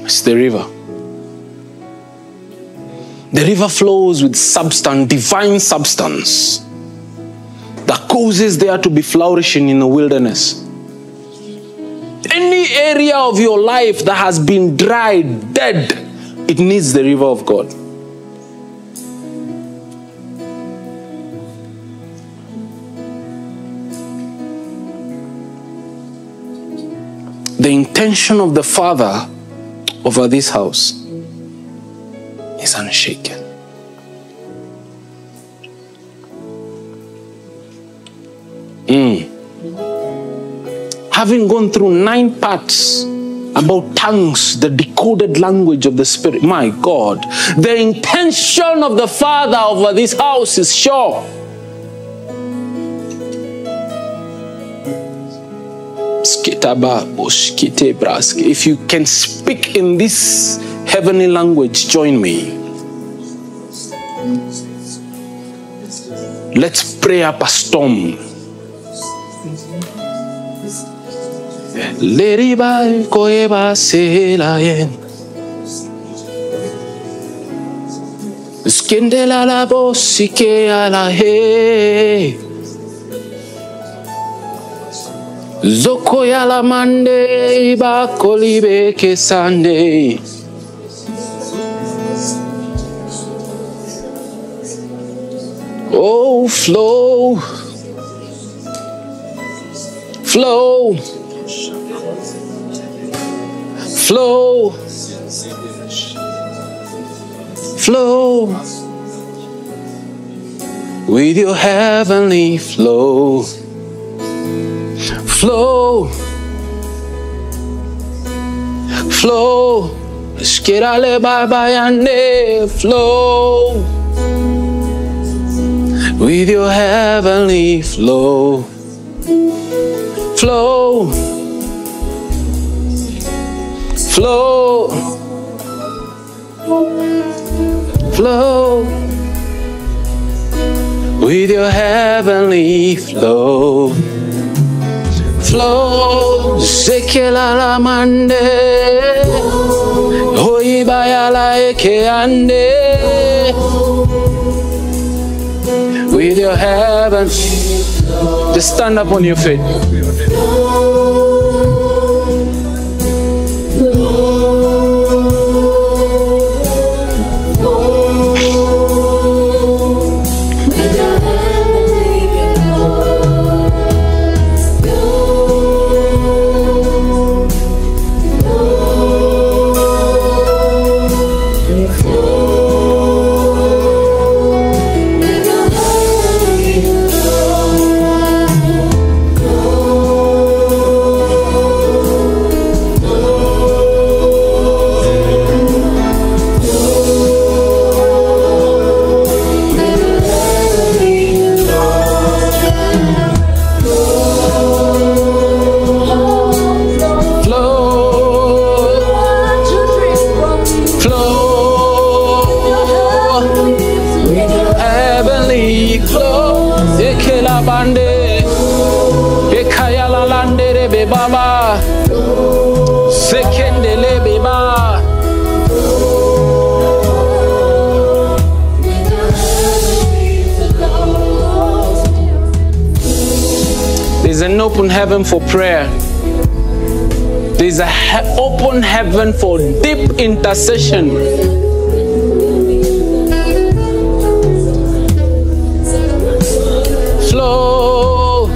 It's the river. The river flows with substance, divine substance, that causes there to be flourishing in the wilderness. Any area of your life that has been dried, dead, it needs the river of God. The intention of the Father over this house is unshaken. Mm. Having gone through nine parts about tongues, the decoded language of the Spirit, my God, the intention of the Father over this house is sure. If you can speak in this heavenly language, join me. Let's pray up a storm. La. Zoko ya la mande ba kolibe kesande. Oh, flow, flow, flow, flow. With your heavenly flow, flow, flow. Skirale baba yande flow with your heavenly flow. Flow, flow, flow. With your heavenly flow. Flow, sekela la mande, hoibaya la eke ande with your heaven. Just stand up on your feet. Open heaven for prayer. There's an he- open heaven for deep intercession. Flow,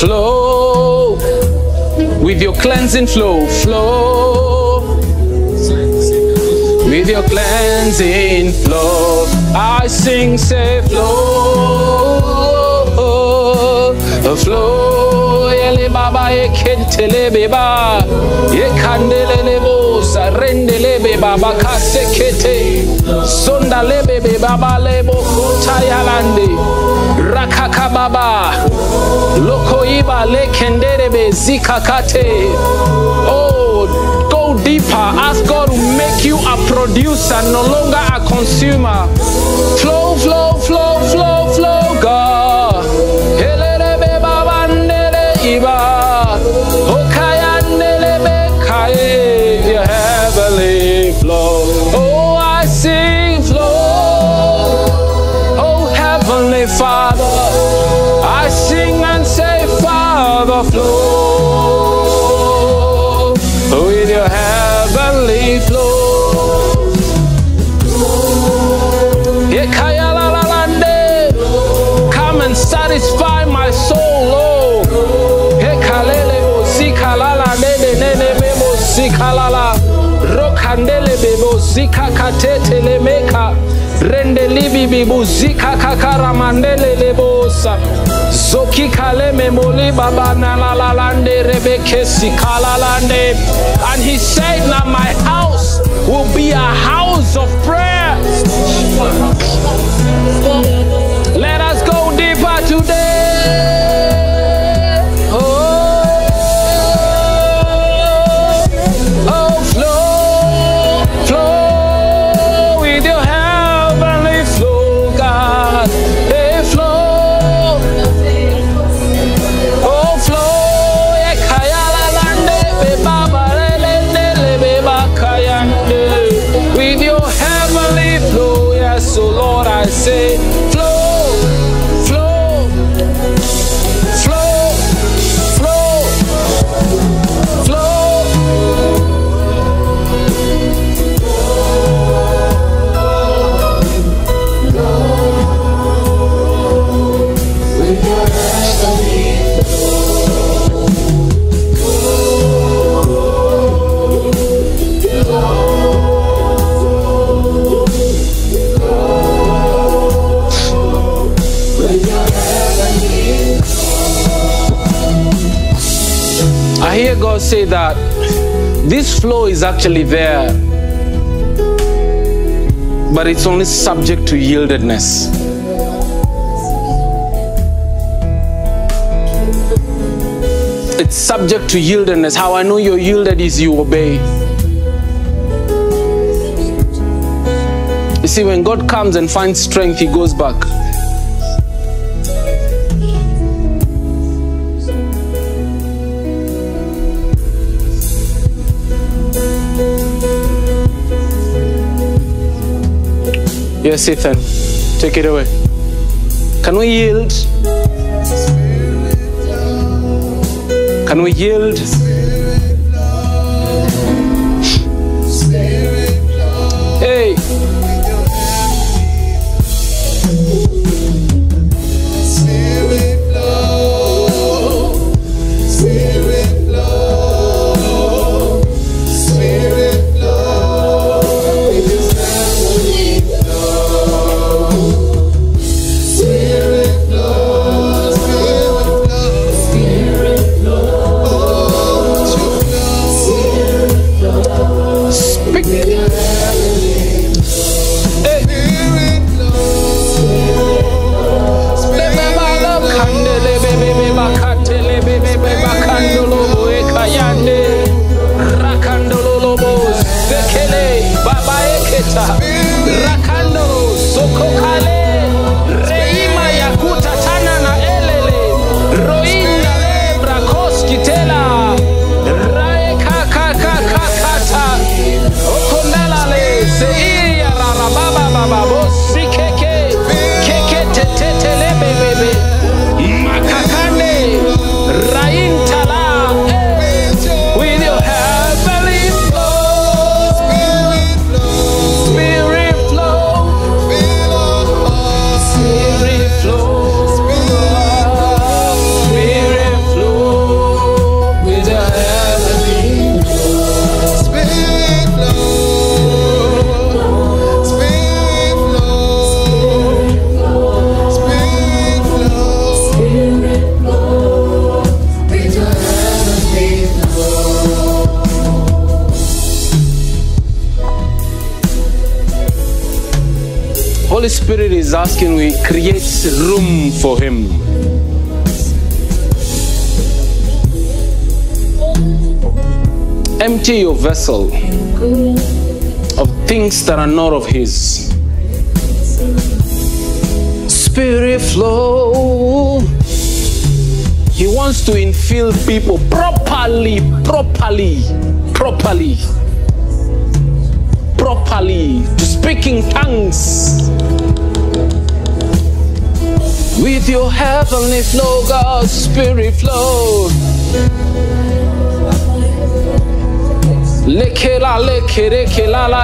flow with your cleansing flow, flow with your cleansing flow. I sing, say, flow, flow. Ele baba ekentele beba, ekandele lebo, sarendele beba, bakasekete, sonda lebe beba lebo, kutayalande, rakaka baba, loko iba lekenderebe zikakate. Oh, go deeper. Ask God to make you a producer, no longer a consumer. Flow, flow, zika katete lemeka. Rende libi bibu zika kakara mandele lebosa. Zoki kale memoli baba na la la lande rebeke sikalalande. And he said, Now my house will be a house of prayer. Let us go deeper today. Say that this flow is actually there, but it's only subject to yieldedness. It's subject to yieldedness. How I know you're yielded is you obey. You see, when God comes and finds strength, He goes back. Yes, Ethan, take it away. Can we yield? Can we yield? Asking, we create room for Him. Empty your vessel of things that are not of His. Spirit flow. He wants to infill people properly, properly, properly, properly to speak in tongues. With your heavenly flow, God's spirit flow.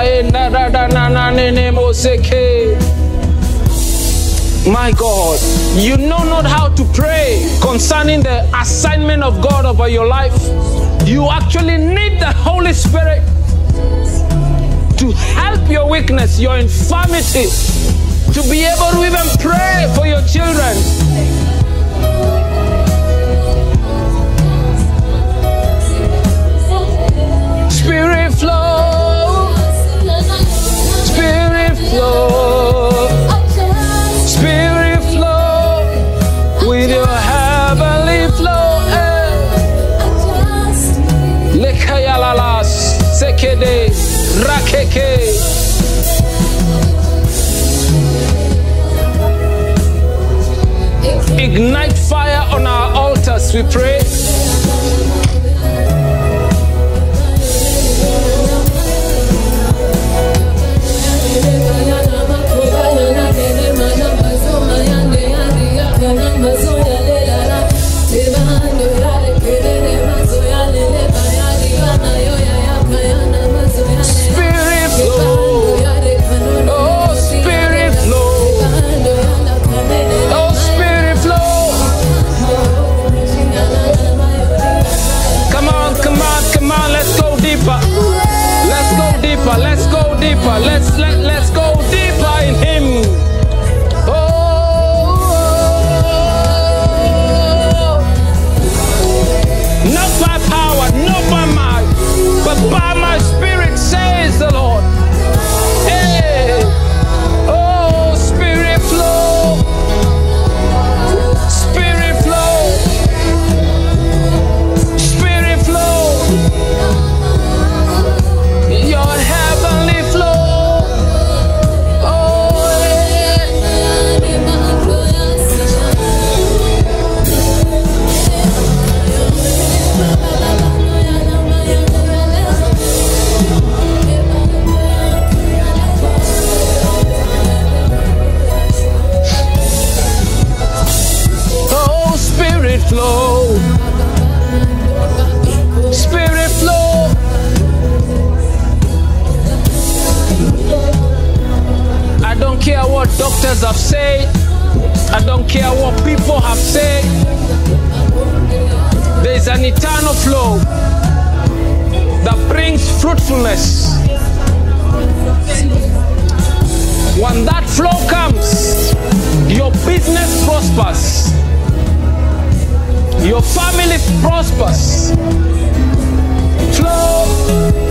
E na da na na ne ne. My God, you know not how to pray concerning the assignment of God over your life. You actually need the Holy Spirit to help your weakness, your infirmity, to be able to even pray for your children. Spirit flow, Spirit flow, Spirit flow with your heavenly flow. eh. Rakeke. Ignite fire on our altars, we pray. Deeper. Let's let, let's go deeper in Him. Oh, not by power, not by might, but by my doctors have said. I don't care what people have said. There is an eternal flow that brings fruitfulness. When that flow comes, your business prospers, your family prospers. Flow,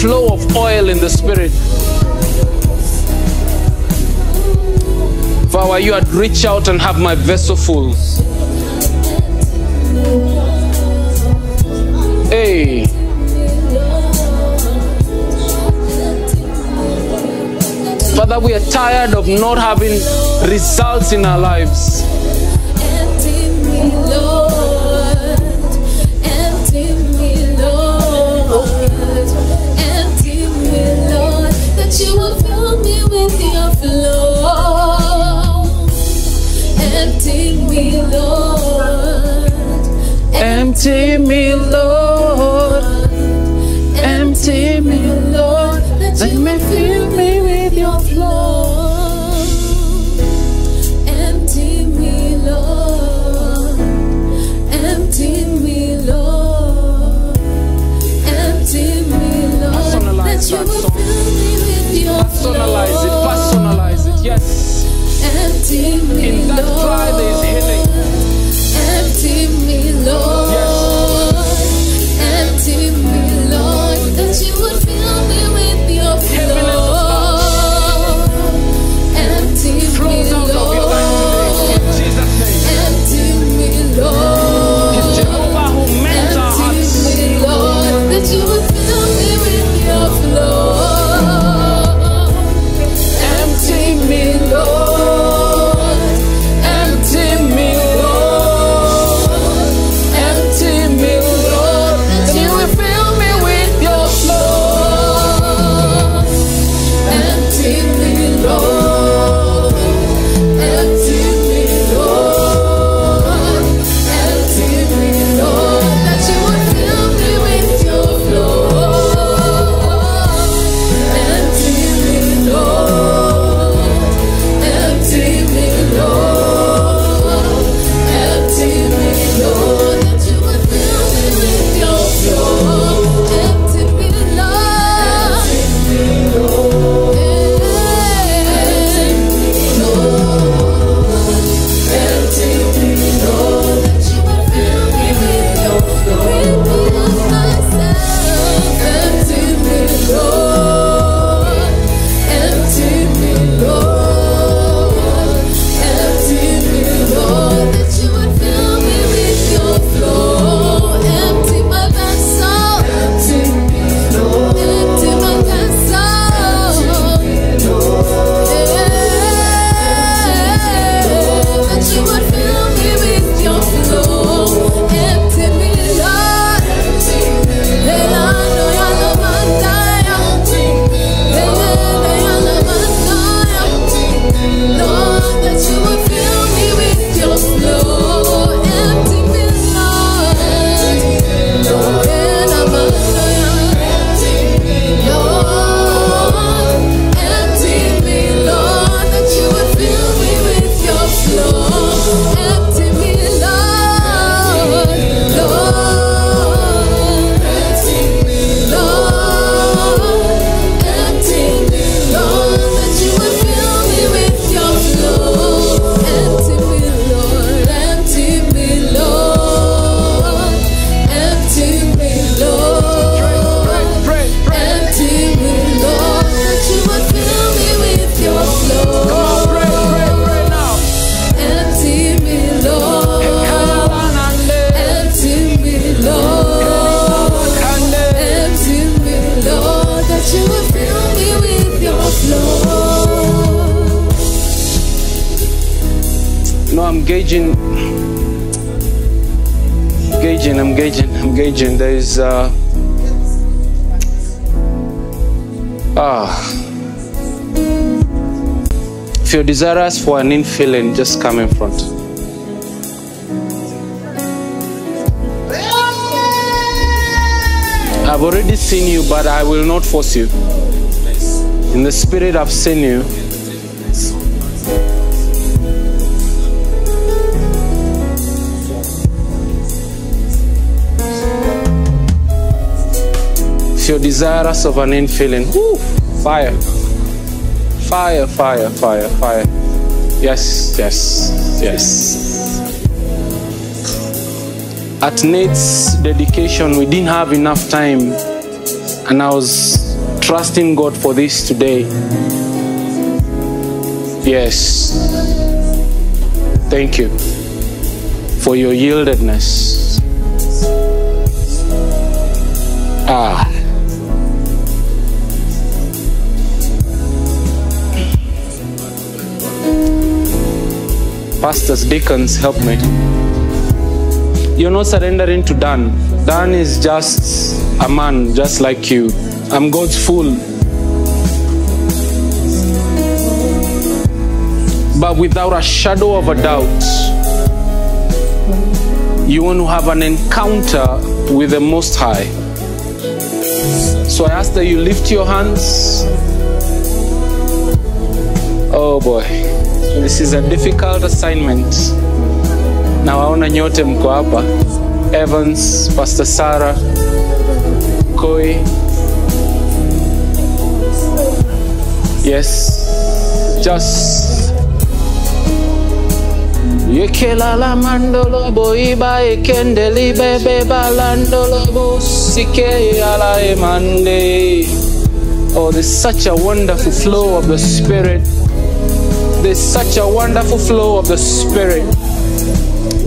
flow of oil in the spirit. Father, you, had reach out and have my vessel full. Hey. Father, we are tired of not having results in our lives. Empty me, Lord. Empty me, Lord. Let me fill me with your. Empty me, Lord. Empty me, Lord. Empty me, Lord. Fill me with your flow. Personalize it. Personalize it. Yes. Empty me, In that Lord. You're for an infilling, just come in front. I've already seen you, but I will not force you. In the spirit, I've seen you. If you're desirous of an infilling, woo, fire. Fire, fire, fire, fire. Yes, yes, yes. At Nate's dedication, we didn't have enough time, and I was trusting God for this today. Yes. Thank you for your yieldedness. Ah. Pastors, deacons, help me. You're not surrendering to Dan. Dan is just a man, just like you. I'm God's fool. But without a shadow of a doubt, you want to have an encounter with the Most High. So I ask that you lift your hands. Oh boy, this is a difficult assignment. Na waona nyote mko hapa, Evans, Pastor Sarah, Koi. Yes, just Yekelala mandolo boiba ekendeli bebe balandolo bosike ala emande. Oh, there's such a wonderful flow of the Spirit. There's such a wonderful flow of the Spirit.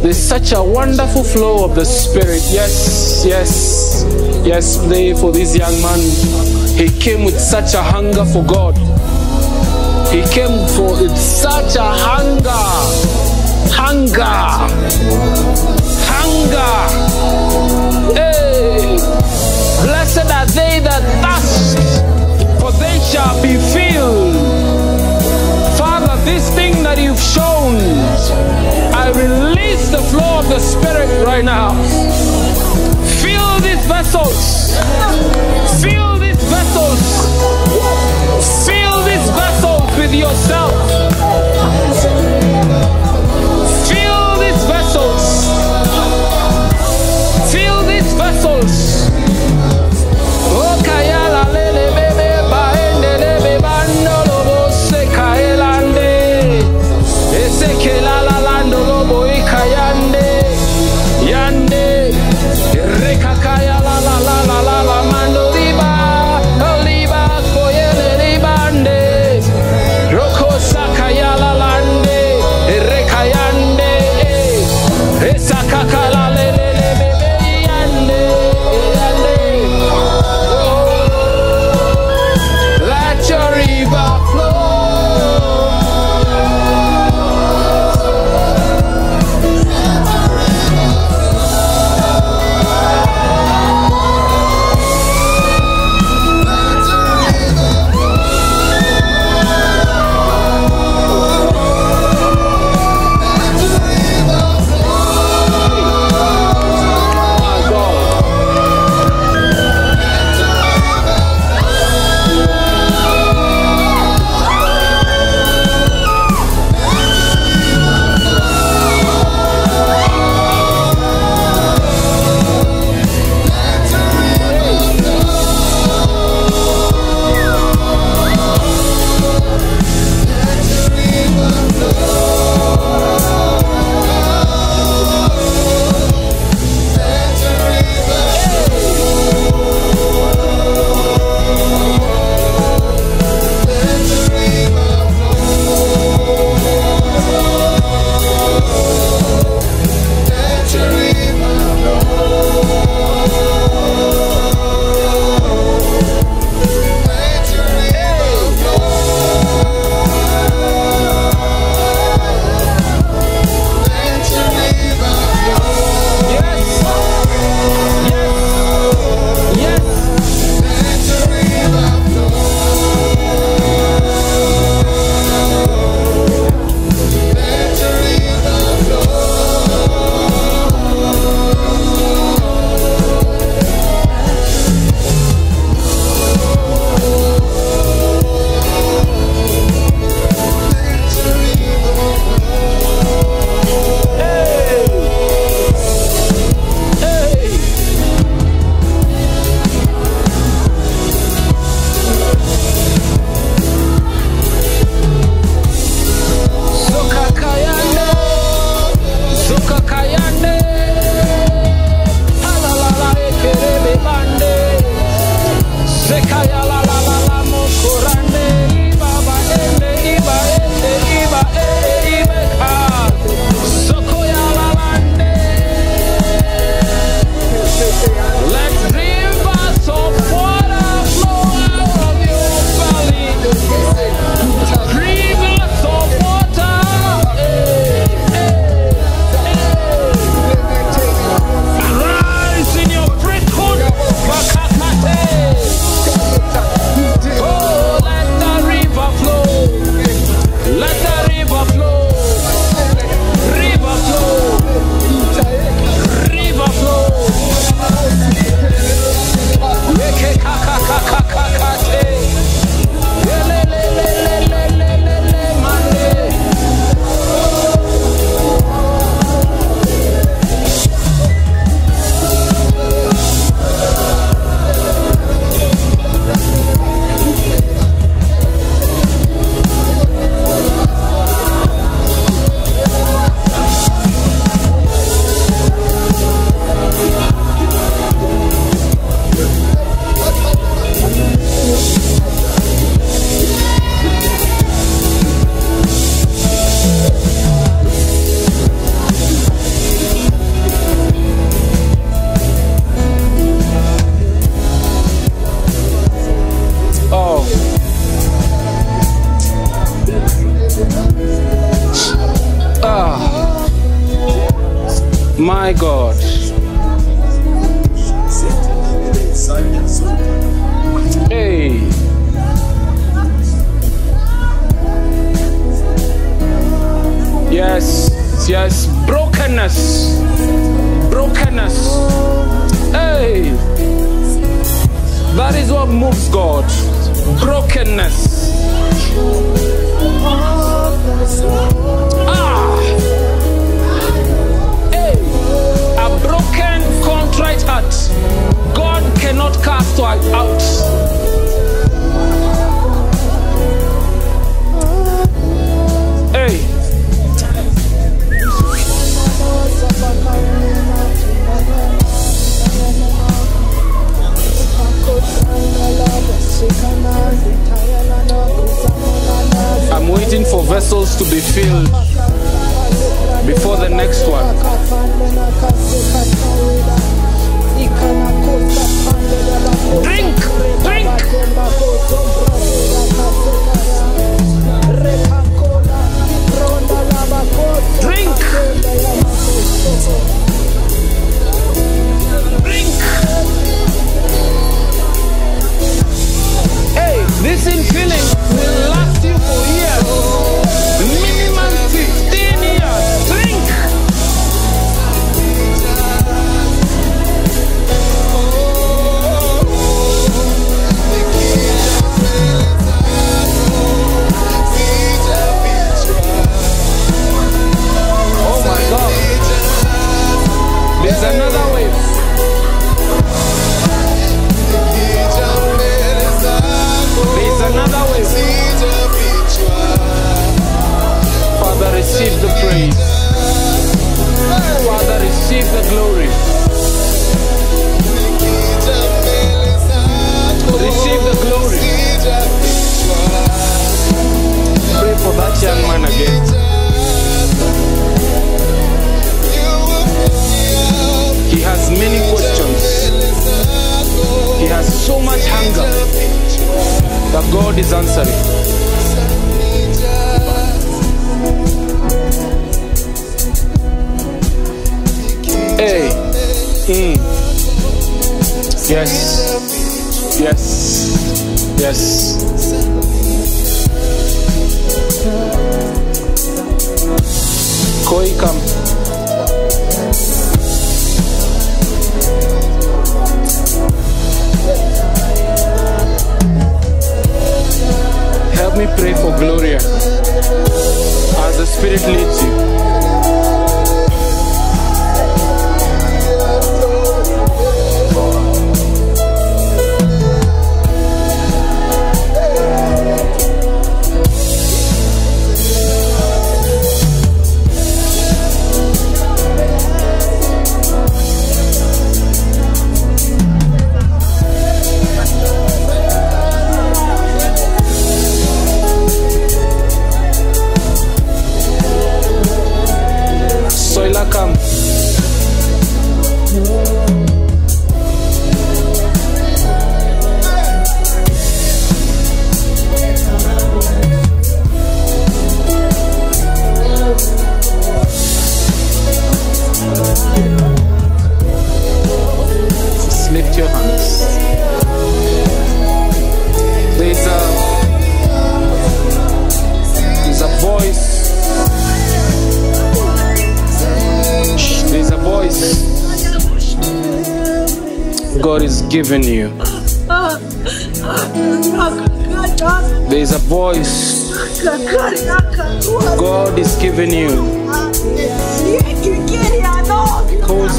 There's such a wonderful flow of the Spirit. Yes, yes, yes. Play for this young man. He came with such a hunger for God. He came for with such a hunger hunger, hunger. Hey, blessed are they that thirst, for they shall be filled. Shown, I release the flow of the Spirit right now. Fill these vessels. Fill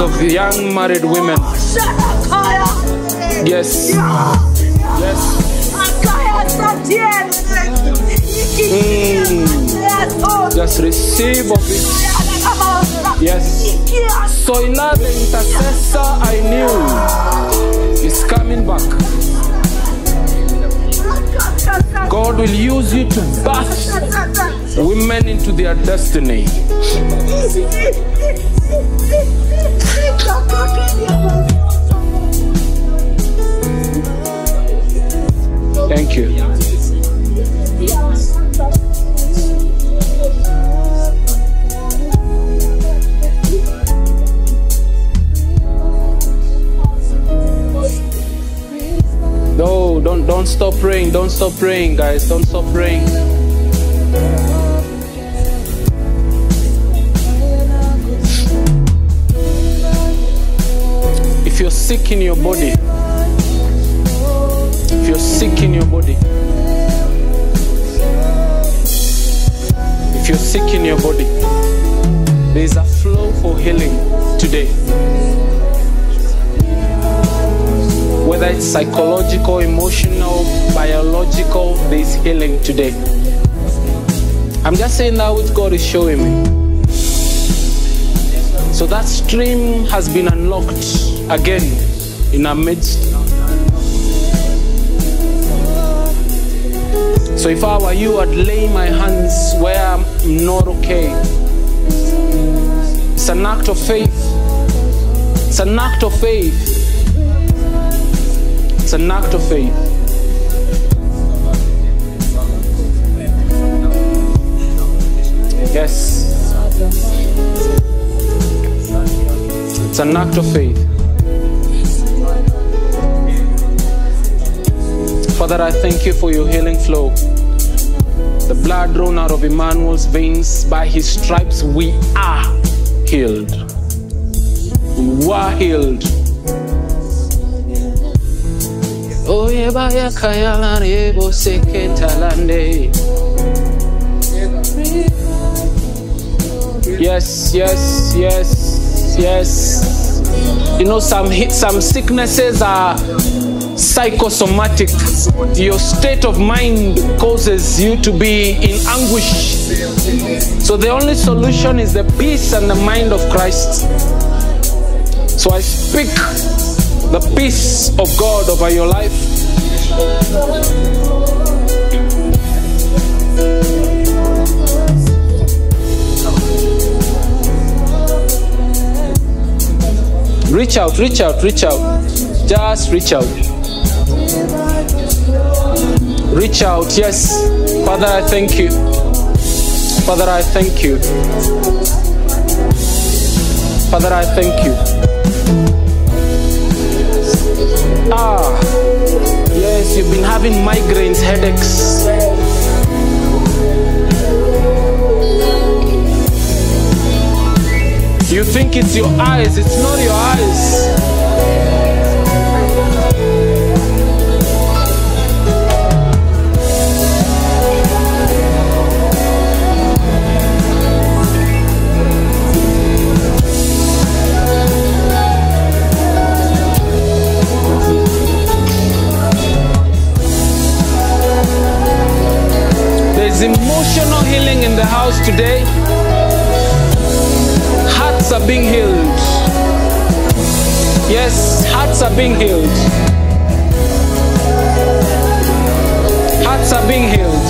of young married women. Yes. Yes. Hmm. Just receive of it. Yes. So now the intercessor I knew is coming back. God will use you to birth women into their destiny. Thank you. No, don't don't stop praying. Don't stop praying, guys. Don't stop praying. Sick in your body, if you're sick in your body, if you're sick in your body, there is a flow for healing today. Whether it's psychological, emotional, biological, there is healing today. I'm just saying that what God is showing me. So that stream has been unlocked again in our midst. So if I were you, I'd lay my hands where I'm not okay. It's an act of faith. It's an act of faith. It's an act of faith. Yes. It's an act of faith. Father, I thank you for your healing flow. The blood drawn out of Emmanuel's veins, by his stripes we are healed. We were healed. Yes, yes, yes, yes. You know, some hit, some sicknesses are psychosomatic. Your state of mind causes you to be in anguish. So the only solution is the peace and the mind of Christ. So I speak the peace of God over your life. Reach out, reach out, reach out. Just reach out. Reach out, yes. Father, I thank you. Father, I thank you. Father, I thank you. Ah, yes, you've been having migraines, headaches. You think it's your eyes, it's not your eyes. Emotional healing in the house today. Hearts are being healed. Yes, hearts are being healed. Hearts are being healed.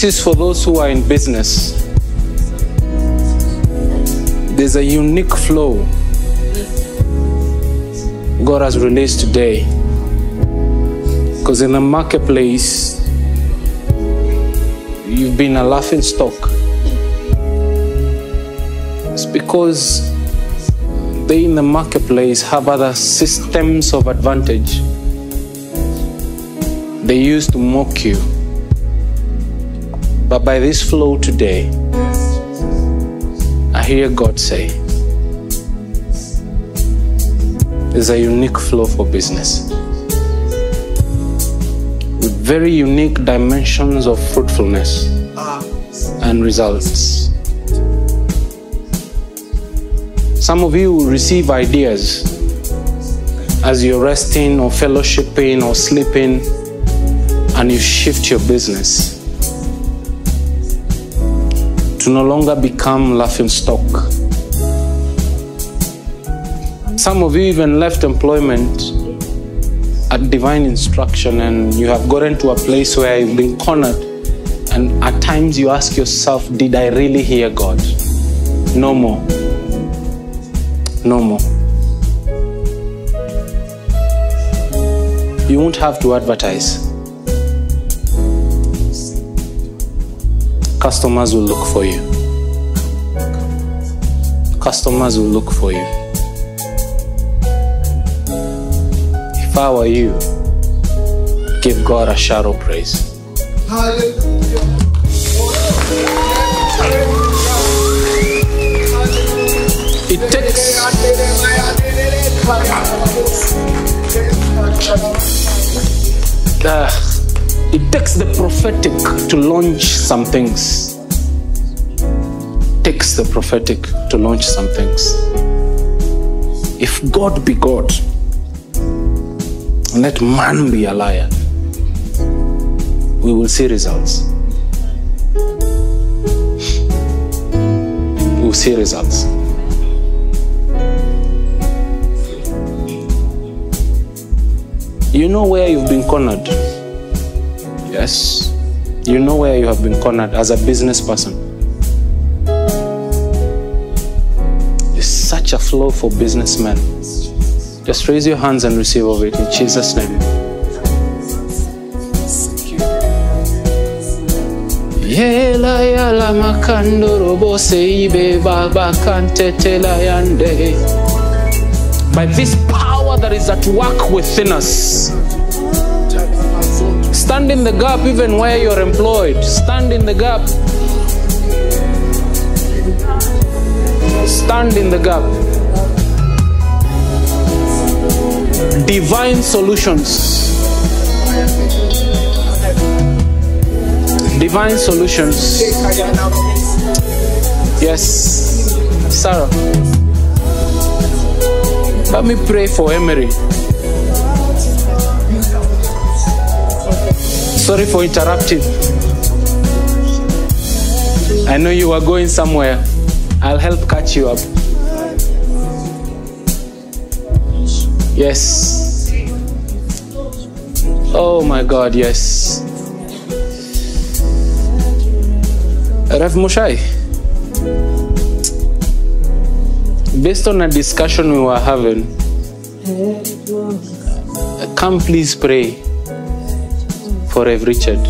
This is for those who are in business. There's a unique flow God has released today. Because in the marketplace, you've been a laughing stock. It's because they in the marketplace have other systems of advantage. They used to mock you. But by this flow today, I hear God say, there's a unique flow for business with very unique dimensions of fruitfulness and results. Some of you will receive ideas as you're resting or fellowshipping or sleeping and you shift your business no longer become laughing stock. Some of you even left employment at divine instruction and you have gotten to a place where you've been cornered. And at times you ask yourself did i really hear god? No more. No more. You won't have to advertise customers will look for you. Customers will look for you. If i were you give god a shout of praise. It takes uh, it takes the prophetic to launch some things. Takes the prophetic to launch some things. If god be god let man be a liar. We will see results. We will see results. You know where you've been cornered Yes. You know where you have been cornered as a business person. There's such a flow for businessmen. Just raise your hands and receive of it in Jesus' name. Yela yala makando robo seibe baba yande. By this power that is at work within us, Stand in the gap even where you're employed. Stand in the gap. Stand in the gap. Divine solutions. Divine solutions. Yes. Sarah. Let me pray for Emery. Sorry for interrupting. I know you are going somewhere. I'll help catch you up. Yes. Oh my God, yes. Rev Mushai, based on a discussion we were having, come please pray for Rev Richard.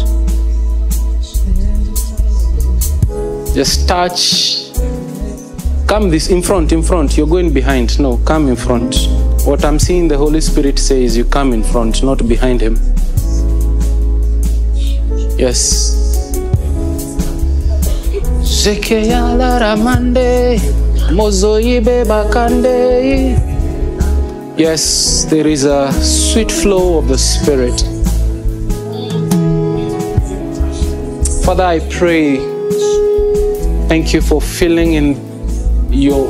Just touch. Come this in front, in front. You're going behind. No, come in front. What I'm seeing the Holy Spirit says you come in front, not behind him. Yes. Yes, there is a sweet flow of the Spirit. Father, I pray, thank you for filling in your.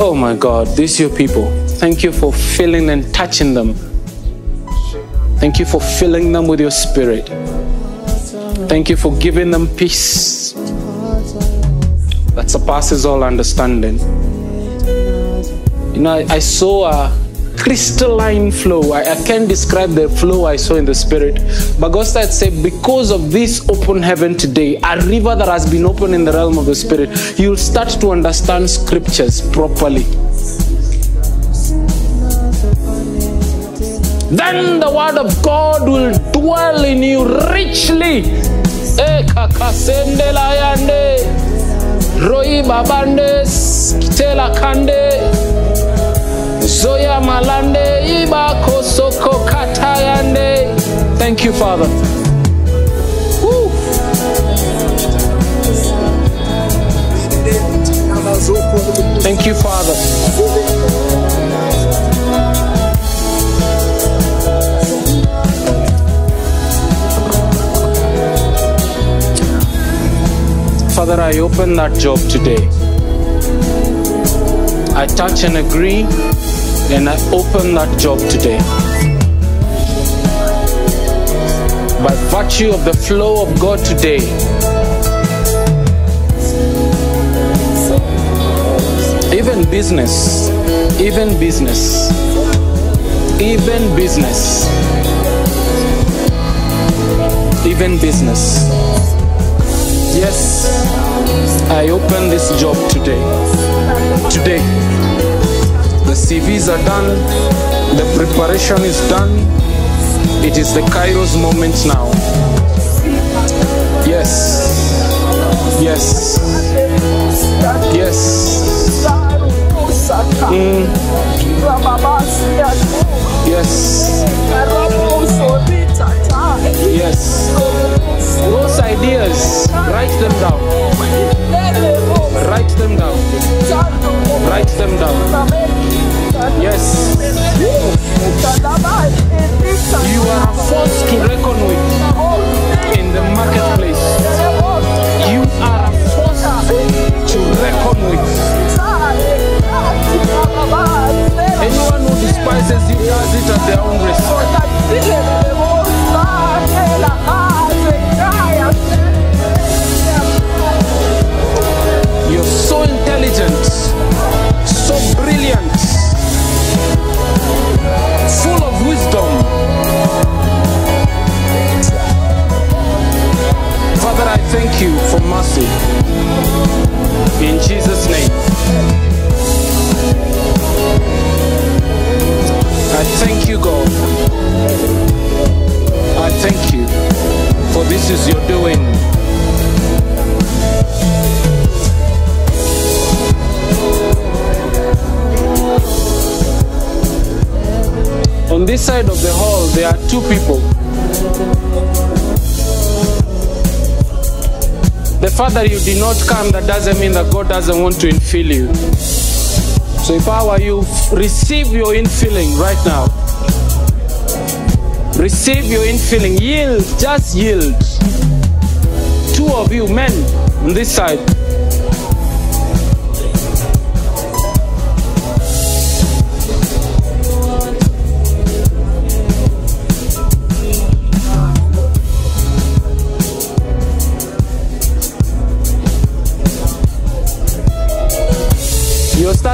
Oh my God, these your people. Thank you for filling and touching them. Thank you for filling them with your spirit. Thank you for giving them peace that surpasses all understanding. You know, I, I saw a crystalline flow. I, I can't describe the flow I saw in the spirit. But God started saying, because of this open heaven today, a river that has been opened in the realm of the spirit, you'll start to understand scriptures properly. Then the word of God will dwell in you richly. Eh, skitela kande, zoya malande, iba kosoko katayande. Thank you, Father. Woo. Thank you, Father. Father, I open that job today. I touch and agree And I open that job today. By virtue of the flow of God today, even business, even business, even business, even business. Yes, I open this job today. Today. CVs are done, the preparation is done. It is the Kairos moment now. Yes. Yes. Yes. Mm. Yes. Yes. Those ideas, write them down. Write them down. Write them down. Yes. You are a force to reckon with in the marketplace. You are a force to reckon with. Anyone who despises you does it at their own risk. You're so intelligent, so brilliant, full of wisdom. Father, I thank you for mercy. In Jesus' name. I thank you, God. I thank you for this is your doing. On this side of the hall, there are two people. The fact that you did not come, that doesn't mean that God doesn't want to infill you. So if I were you, receive your infilling right now. Receive your infilling. Yield, just yield. Two of you, men, on this side.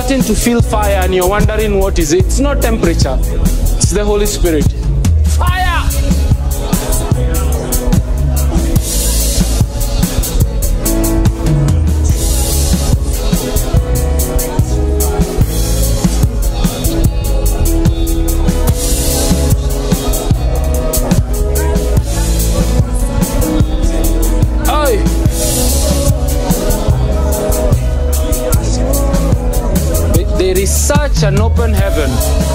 Starting to feel fire and you're wondering what is it. It's not temperature, it's the Holy Spirit. Heaven.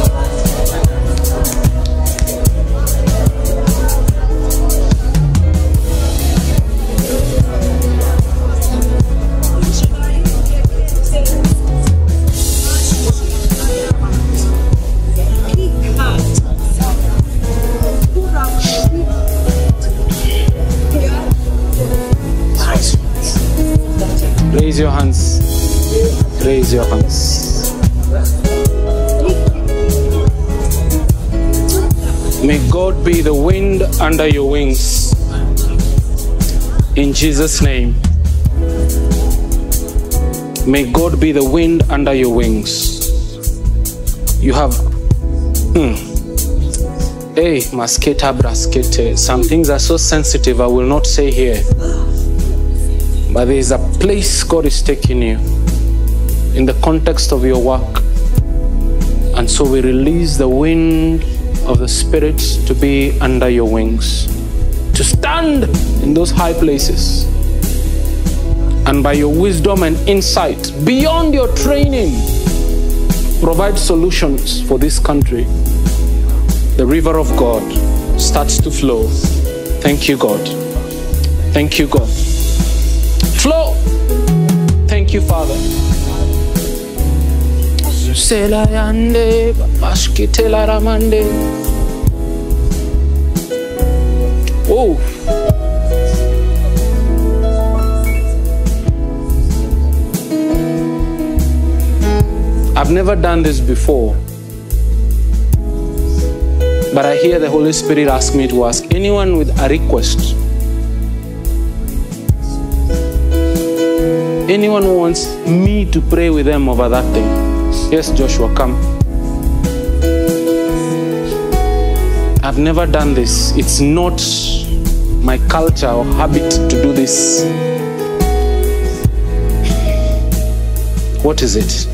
Jesus' name. May God be the wind under your wings. You have. Hmm. Hey, masketa braskete. Some things are so sensitive, I will not say here. But there is a place God is taking you in the context of your work. And so we release the wind of the Spirit to be under your wings, to stand in those high places. And by your wisdom and insight, beyond your training, provide solutions for this country. The river of God starts to flow. Thank you, God. Thank you, God. Flow. Thank you, Father. I've never done this before, But I hear the Holy Spirit ask me to ask anyone with a request. Anyone who wants me to pray with them over that thing. Yes, Joshua, come. I've never done this. It's not my culture or habit to do this. What is it?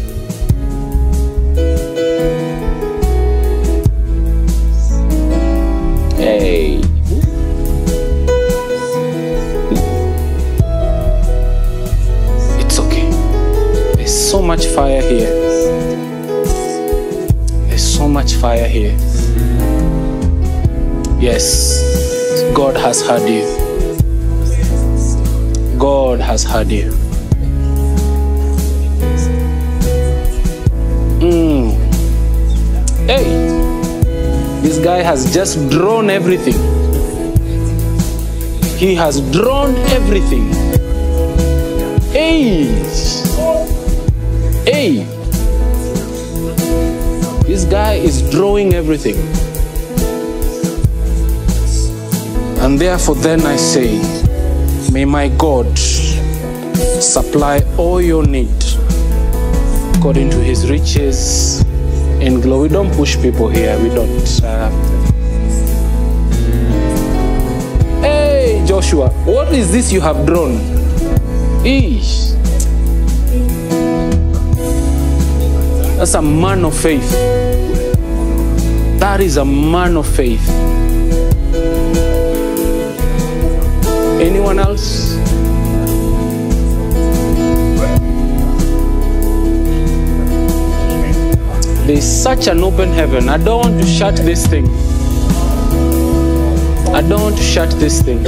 Heard you. God has heard you. Mm. Hey, this guy has just drawn everything. He has drawn everything. Hey, hey, this guy is drawing everything. And therefore, then I say, May my God supply all your need according to his riches in glory. We don't push people here, we don't. Uh, hey, Joshua, what is this you have drawn? Eesh. That's a man of faith. That is a man of faith. Anyone else? There's such an open heaven. I don't want to shut this thing. I don't want to shut this thing.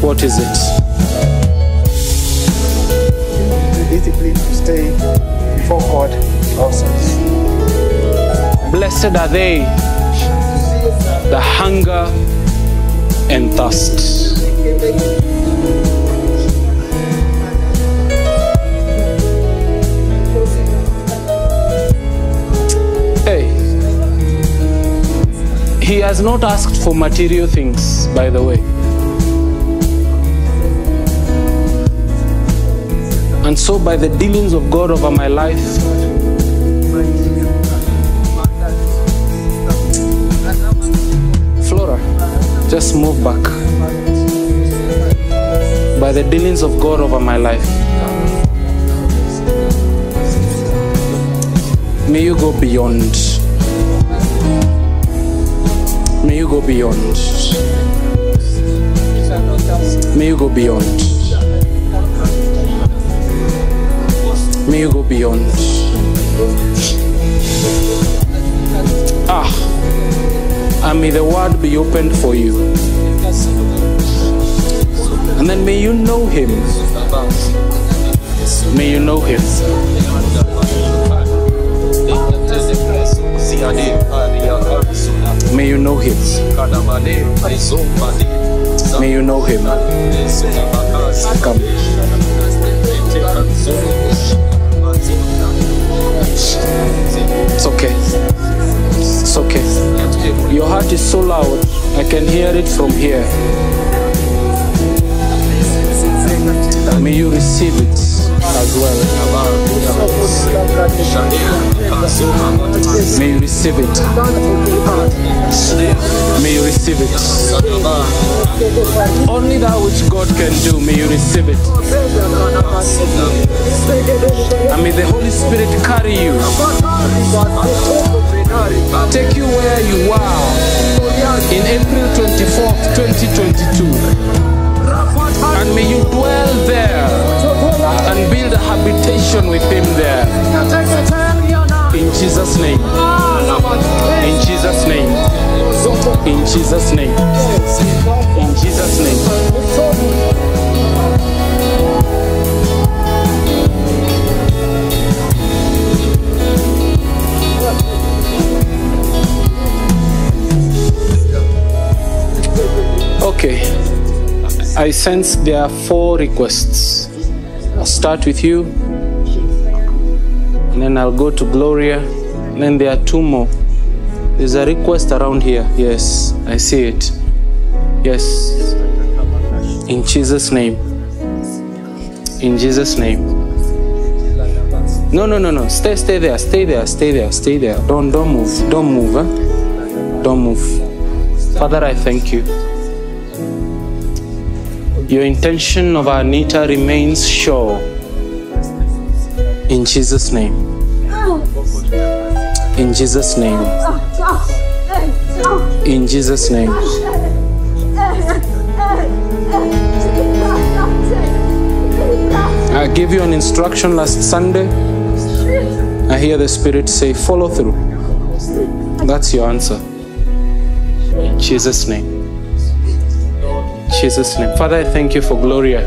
What is it? discipline to stay before God also. Blessed are they the hunger and thirst. Hey, he has not asked for material things, by the way. And so, by the dealings of God over my life, just move back. By the dealings of God over my life, may you go beyond. May you go beyond. May you go beyond. May you go beyond. And may the word be opened for you. And then may you know him. May you know him. May you know him. May you know him. Come. It's okay. Your heart is so loud. I can hear it from here. May you receive it as well. May you receive it. May you receive it. Only that which God can do, may you receive it. And may the Holy Spirit carry you, take you where you are in April 24th, 2022. And may you dwell there and build a habitation with Him there. In Jesus' name. In Jesus' name. In Jesus' name. In Jesus' name. Okay. I sense there are four requests. I'll start with you, and then I'll go to Gloria, and then there are two more. There's a request around here. Yes, I see it. Yes. In Jesus' name. In Jesus' name. No, no, no, no. Stay, stay there. Stay there. Stay there. Stay there. Don't, don't move. Don't move. Huh? Don't move. Father, I thank you. Your intention of Anita remains sure. In Jesus' name. In Jesus' name. In Jesus' name. I gave you an instruction last Sunday. I hear the Spirit say, follow through. That's your answer. In Jesus' name. Jesus' name. Father, I thank you for Gloria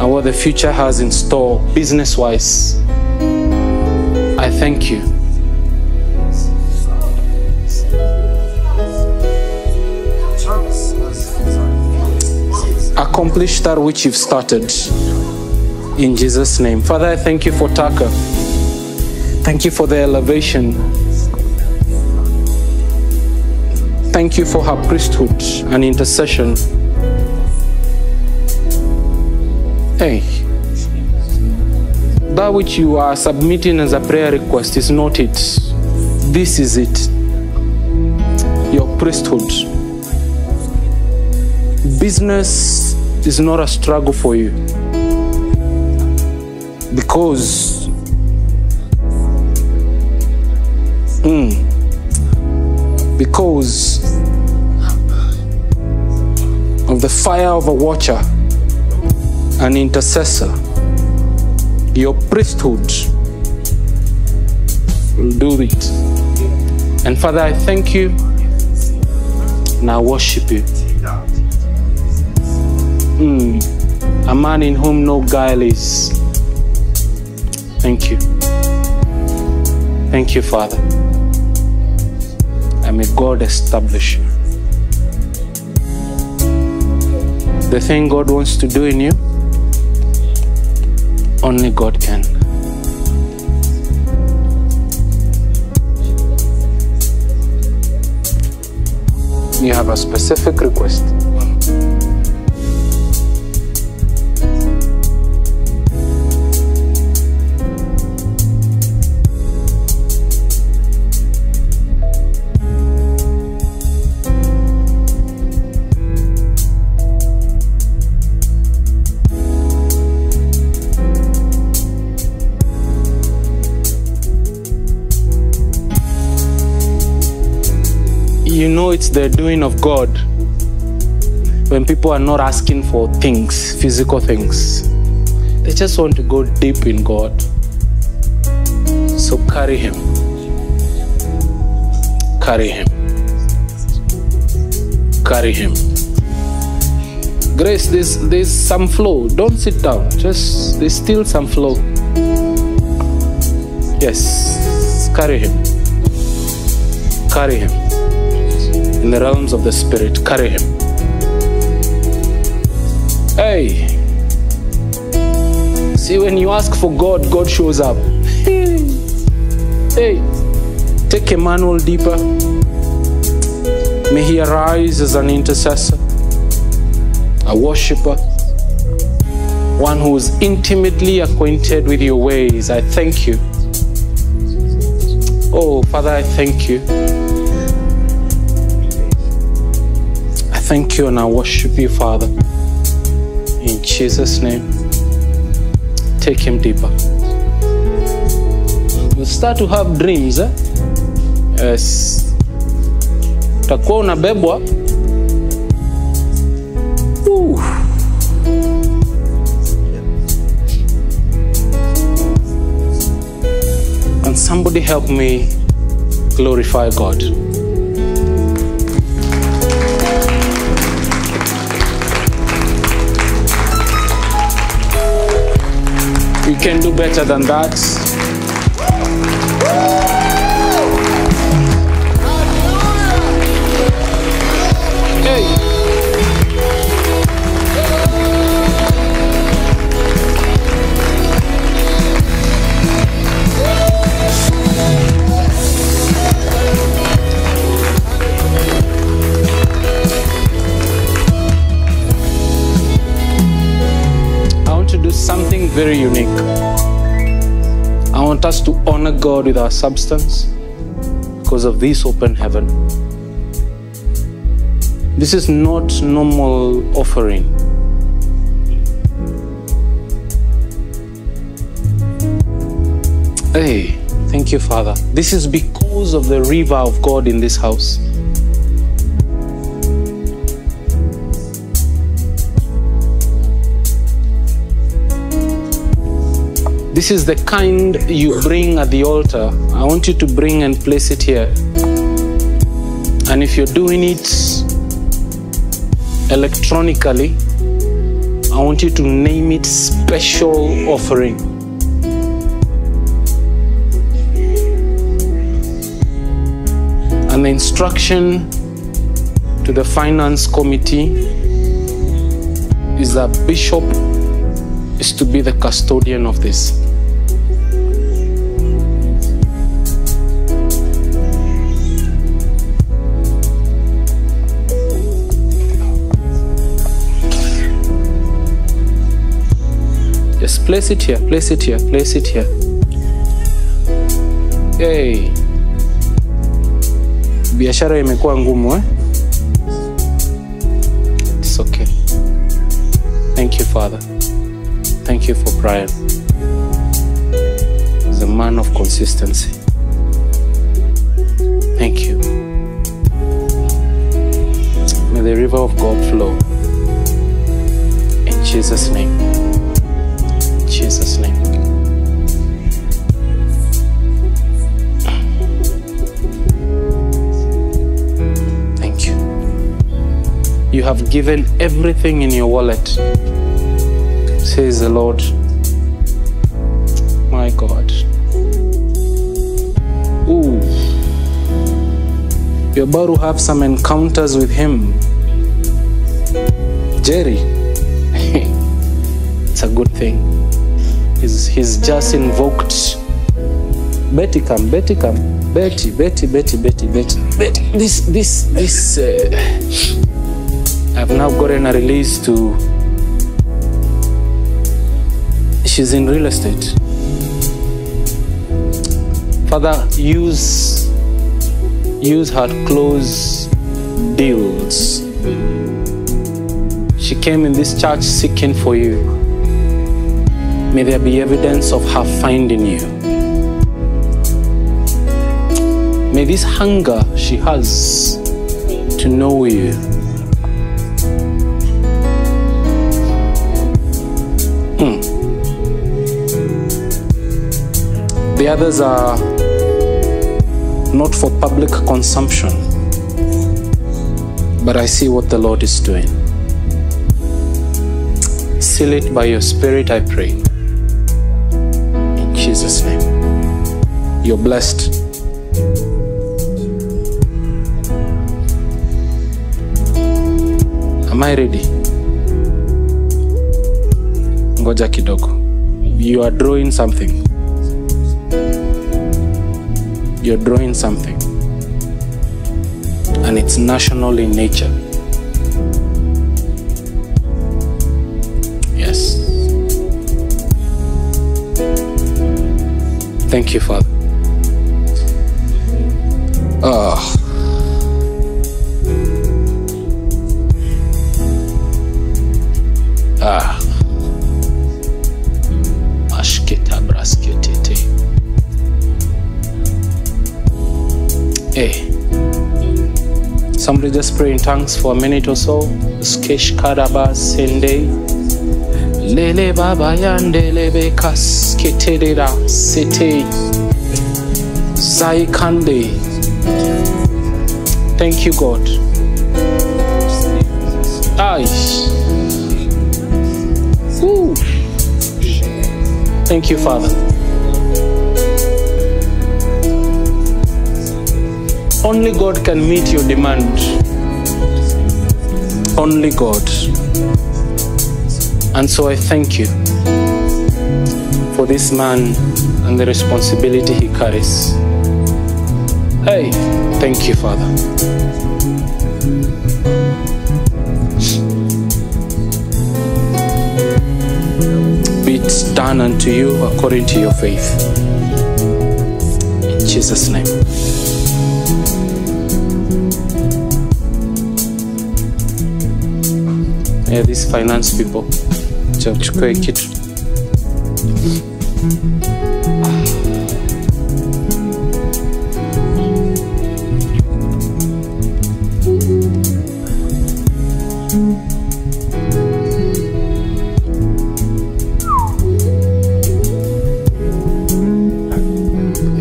and what the future has in store business wise. I thank you. Accomplish that which you've started. In Jesus' name. Father, I thank you for Taka. Thank you for the elevation. Thank you for her priesthood and intercession. Hey, that which you are submitting as a prayer request is not it. This is it. Your priesthood. Business is not a struggle for you because Mm. Because of the fire of a watcher an intercessor your priesthood will do it. And father i thank you. And i worship you. Mm. a man in whom no guile is. Thank you. Thank you father may God establish you. The thing God wants to do in you, only God can. You have a specific request. The doing of God when people are not asking for things, physical things. They just want to go deep in God. So carry Him. Carry Him. Carry Him. Grace, there's, there's some flow. Don't sit down. Just, there's still some flow. Yes. Carry Him. Carry Him in the realms of the spirit. Carry him. Hey. See, when you ask for God, God shows up. hey. Take Emmanuel deeper. May he arise as an intercessor, a worshiper, one who is intimately acquainted with your ways. I thank you. Oh, Father, I thank you. Thank you and I worship you, Father. In Jesus' name, take him deeper. You start to have dreams, eh? Yes. Utakuwa unabebwa. Somebody help me glorify God. Can do better than that. Very unique. I want us to honor God with our substance because of this open heaven. This is not normal offering. Hey, thank you, Father. This is because of the river of God in this house. This is the kind you bring at the altar. I want you to bring and place it here. And if you're doing it electronically, I want you to name it special offering. And the instruction to the finance committee is that Bishop is to be the custodian of this. Just place it here, place it here, place it here. Hey. Biashara imekuwa ngumu eh? It's okay. Thank you, Father. Thank you for Brian. He's a man of consistency. Thank you. May the river of God flow. In Jesus' name. You have given everything in your wallet says the Lord. My God. Ooh. You're about to have some encounters with Him. Jerry. it's a good thing. He's, he's just invoked. Betty come, Betty come. Betty, Betty, Betty, Betty, Betty. Betty. This, this, this. Uh, I've now gotten a release to she's in real estate. Father, use use her close deals. She came in this church seeking for you. May there be evidence of her finding you. May this hunger she has to know you The others are not for public consumption. But I see what the Lord is doing. Seal it by your spirit, I pray. In Jesus' name. You're blessed. Am I ready? Ngoja kidogo. You are drawing something. You're drawing something. And it's national in nature. Yes. Thank you, Father. Just pray in tongues for a minute or so. Skesh karaba sende. Lele baba yande lebe kasketerera sete. Zaikande. Thank you, God. Ay. Woo. Thank you, Father. Only God can meet your demand. Only God. And so I thank you for this man and the responsibility he carries. Hey, thank you, Father. be it done unto you according to your faith. In Jesus' name. Yeah, these finance people. Cha uchukue kitu.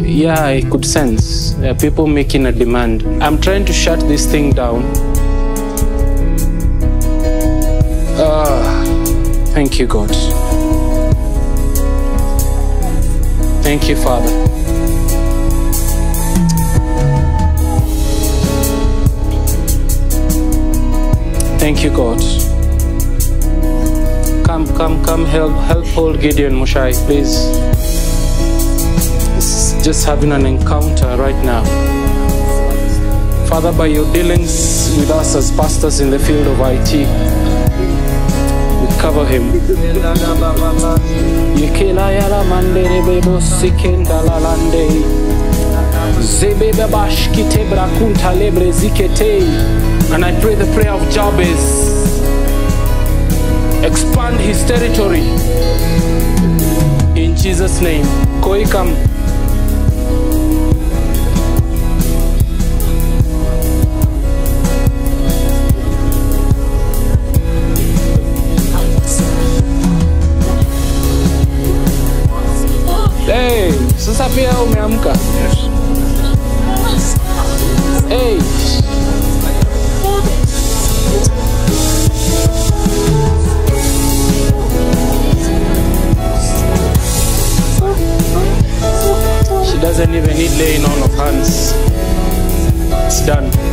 Yeah, I could sense uh, people making a demand. I'm trying to shut this thing down. Thank you, God. Thank you, Father. Thank you, God. Come, come, come, help, help old Gideon Moshai, please. Just having an encounter right now. Father, by your dealings with us as pastors in the field of IT, cover him. And I pray the prayer of Jabez. Expand his territory. In Jesus' name. Koi sasa pia umeamka. Hey. She doesn't even need laying on of hands. It's done.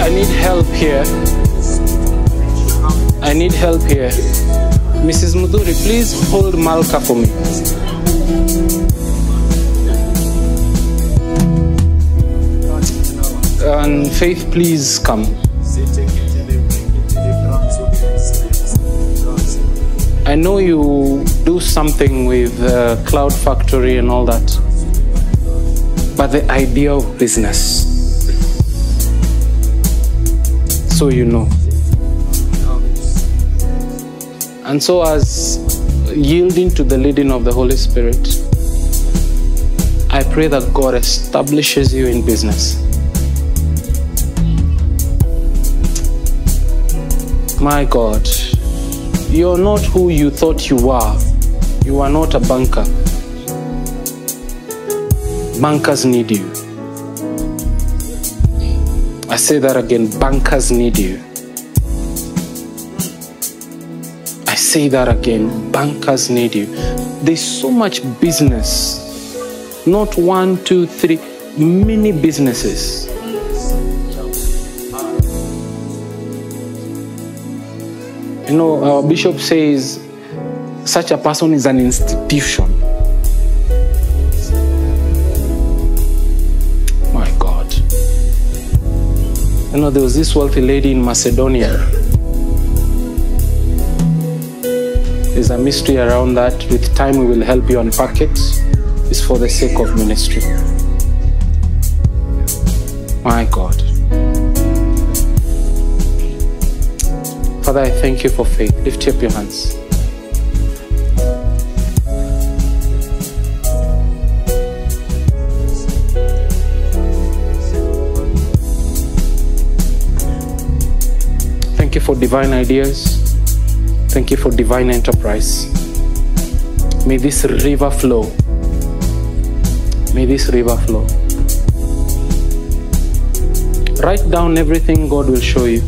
I need, help here. I need help here. Mrs. Muduri, please hold Malka for me. And Faith, please come. I know you do something with uh, Cloud Factory and all that, but the idea of business. So you know. And so, as yielding to the leading of the Holy Spirit, I pray that God establishes you in business. My God, you're not who you thought you were. You are not a banker. Bankers need you. Say that again bankers need you. I say that again bankers need you. There's so much business, not one, two, three, many businesses. You know, our bishop says such a person is an institution. You know, there was this wealthy lady in Macedonia. There's a mystery around that. With time, we will help you unpack it. It's for the sake of ministry. My God. Father, I thank you for faith. Lift up your hands. For divine ideas. Thank you for divine enterprise. May this river flow May this river flow. Write down everything God will show you.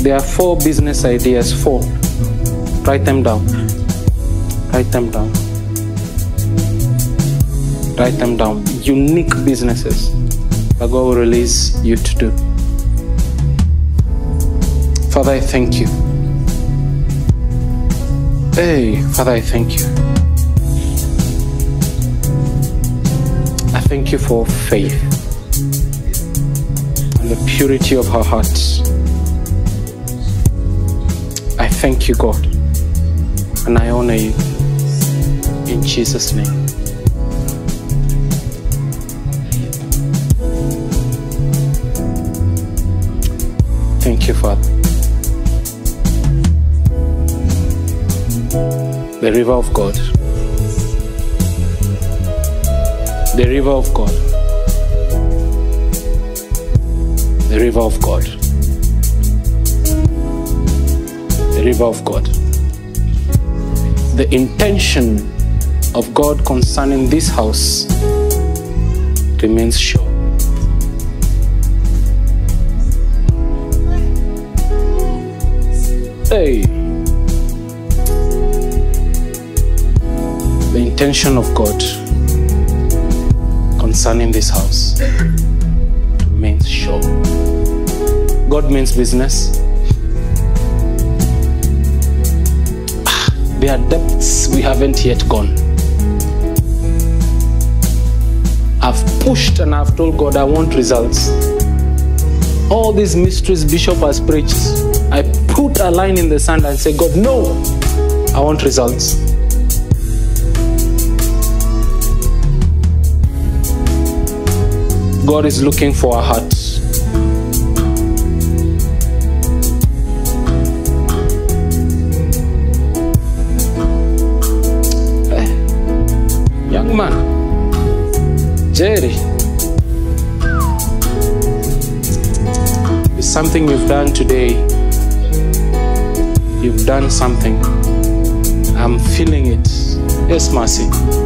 There are four business ideas, four. Write them down. Write them down. Write them down. Unique businesses that God will release you to do. Father, I thank you. Hey, Father, I thank you. I thank you for faith and the purity of our hearts. I thank you, God, and I honor you. In Jesus' name. The river of God. The river of God. The river of God. The river of God. The intention of God concerning this house remains sure. Hey. Intention of God concerning this house remains sure. God means business. Ah, There are depths we haven't yet gone. I've pushed and I've told God I want results. All these mysteries Bishop has preached, I put a line in the sand and say, God, no, I want results. God is looking for our hearts. Eh, Young man, Jerry, it's something you've done today. You've done something. I'm feeling it. Yes, Mercy.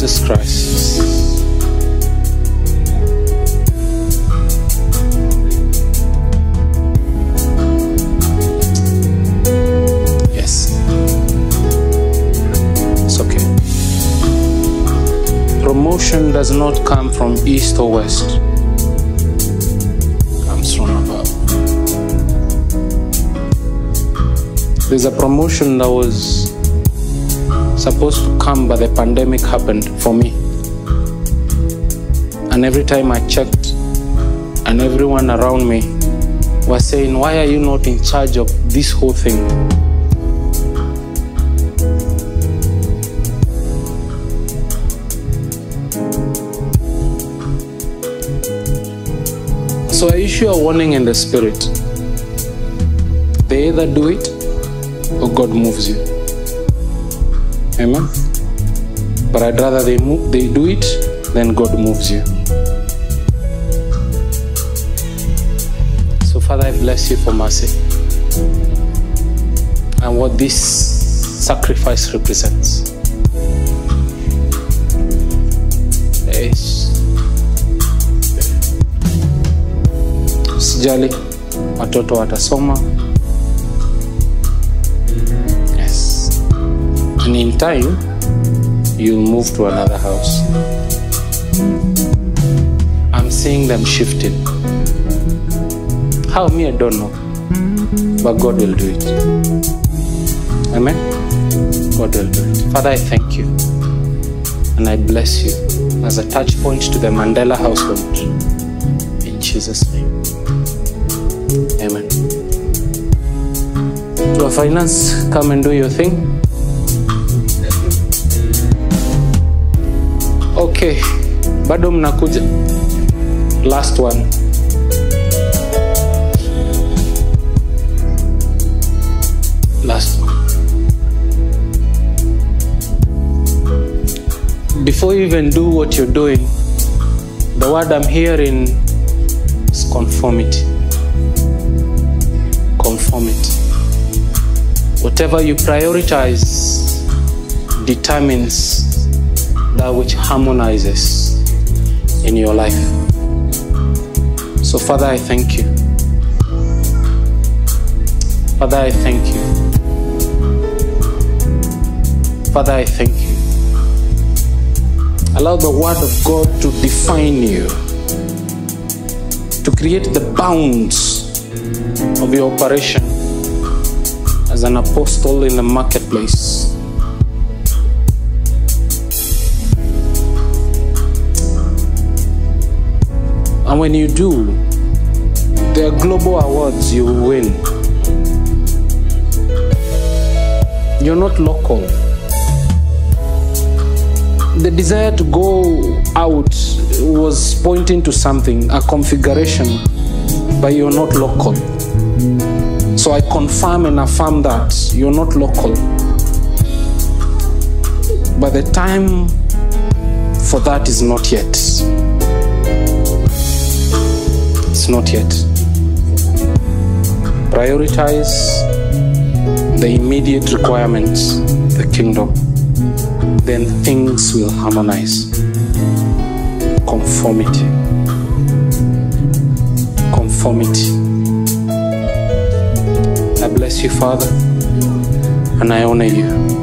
Jesus Christ. Yes. It's okay. Promotion does not come from east or west. Comes from above. There's a promotion that was supposed to come, but the pandemic happened for me. And every time I checked, and everyone around me was saying, Why are you not in charge of this whole thing? So I issue a warning in the spirit. They either do it or God moves you. Amen. But I'd rather they move, they do it than God moves you. So Father, I bless you for mercy and what this sacrifice represents. Yes. Sijali watoto watasoma. And in time, you'll move to another house. I'm seeing them shifting. How me, I don't know. But God will do it. Amen. God will do it. Father, I thank you. And I bless you as a touch point to the Mandela household. In Jesus' name. Amen. To a finance, come and do your thing. Okay, bado mnakuja. Last one. Last one. Before you even do what you're doing, the word I'm hearing is conformity. Conformity. Whatever you prioritize determines that which harmonizes in your life. So, Father, I thank you. Father, I thank you. Father, I thank you. Allow the Word of God to define you, to create the bounds of your operation as an apostle in the marketplace. And when you do, there are global awards you will win. You're not local. The desire to go out was pointing to something, a configuration, but you're not local. So I confirm and affirm that you're not local. But the time for that is not yet. Not yet. Prioritize the immediate requirements, the kingdom. Then things will harmonize. Conformity. Conformity. I bless you, Father, and I honor you.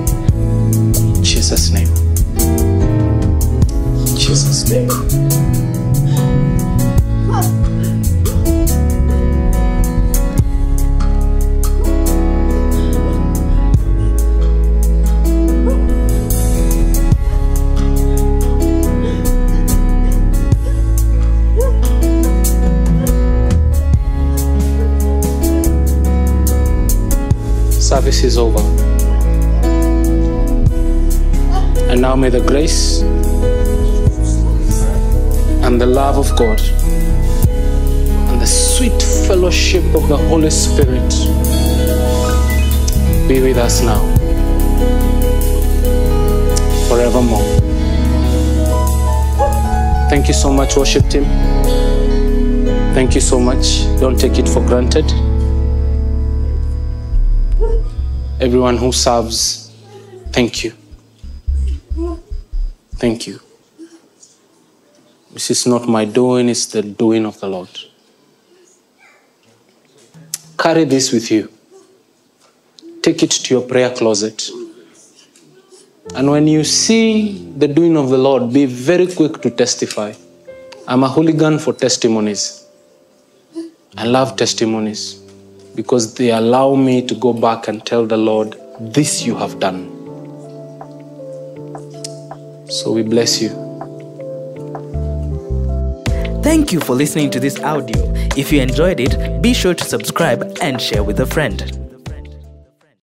Service is over. And now may the grace and the love of God and the sweet fellowship of the Holy Spirit be with us now, forevermore. Thank you so much, worship team. Thank you so much. Don't take it for granted. Everyone who serves, thank you. Thank you. This is not my doing, it's the doing of the Lord. Carry this with you. Take it to your prayer closet. And when you see the doing of the Lord, be very quick to testify. I'm a hooligan for testimonies. I love testimonies because they allow me to go back and tell the Lord, This you have done. So we bless you. Thank you for listening to this audio. If you enjoyed it, be sure to subscribe and share with a friend.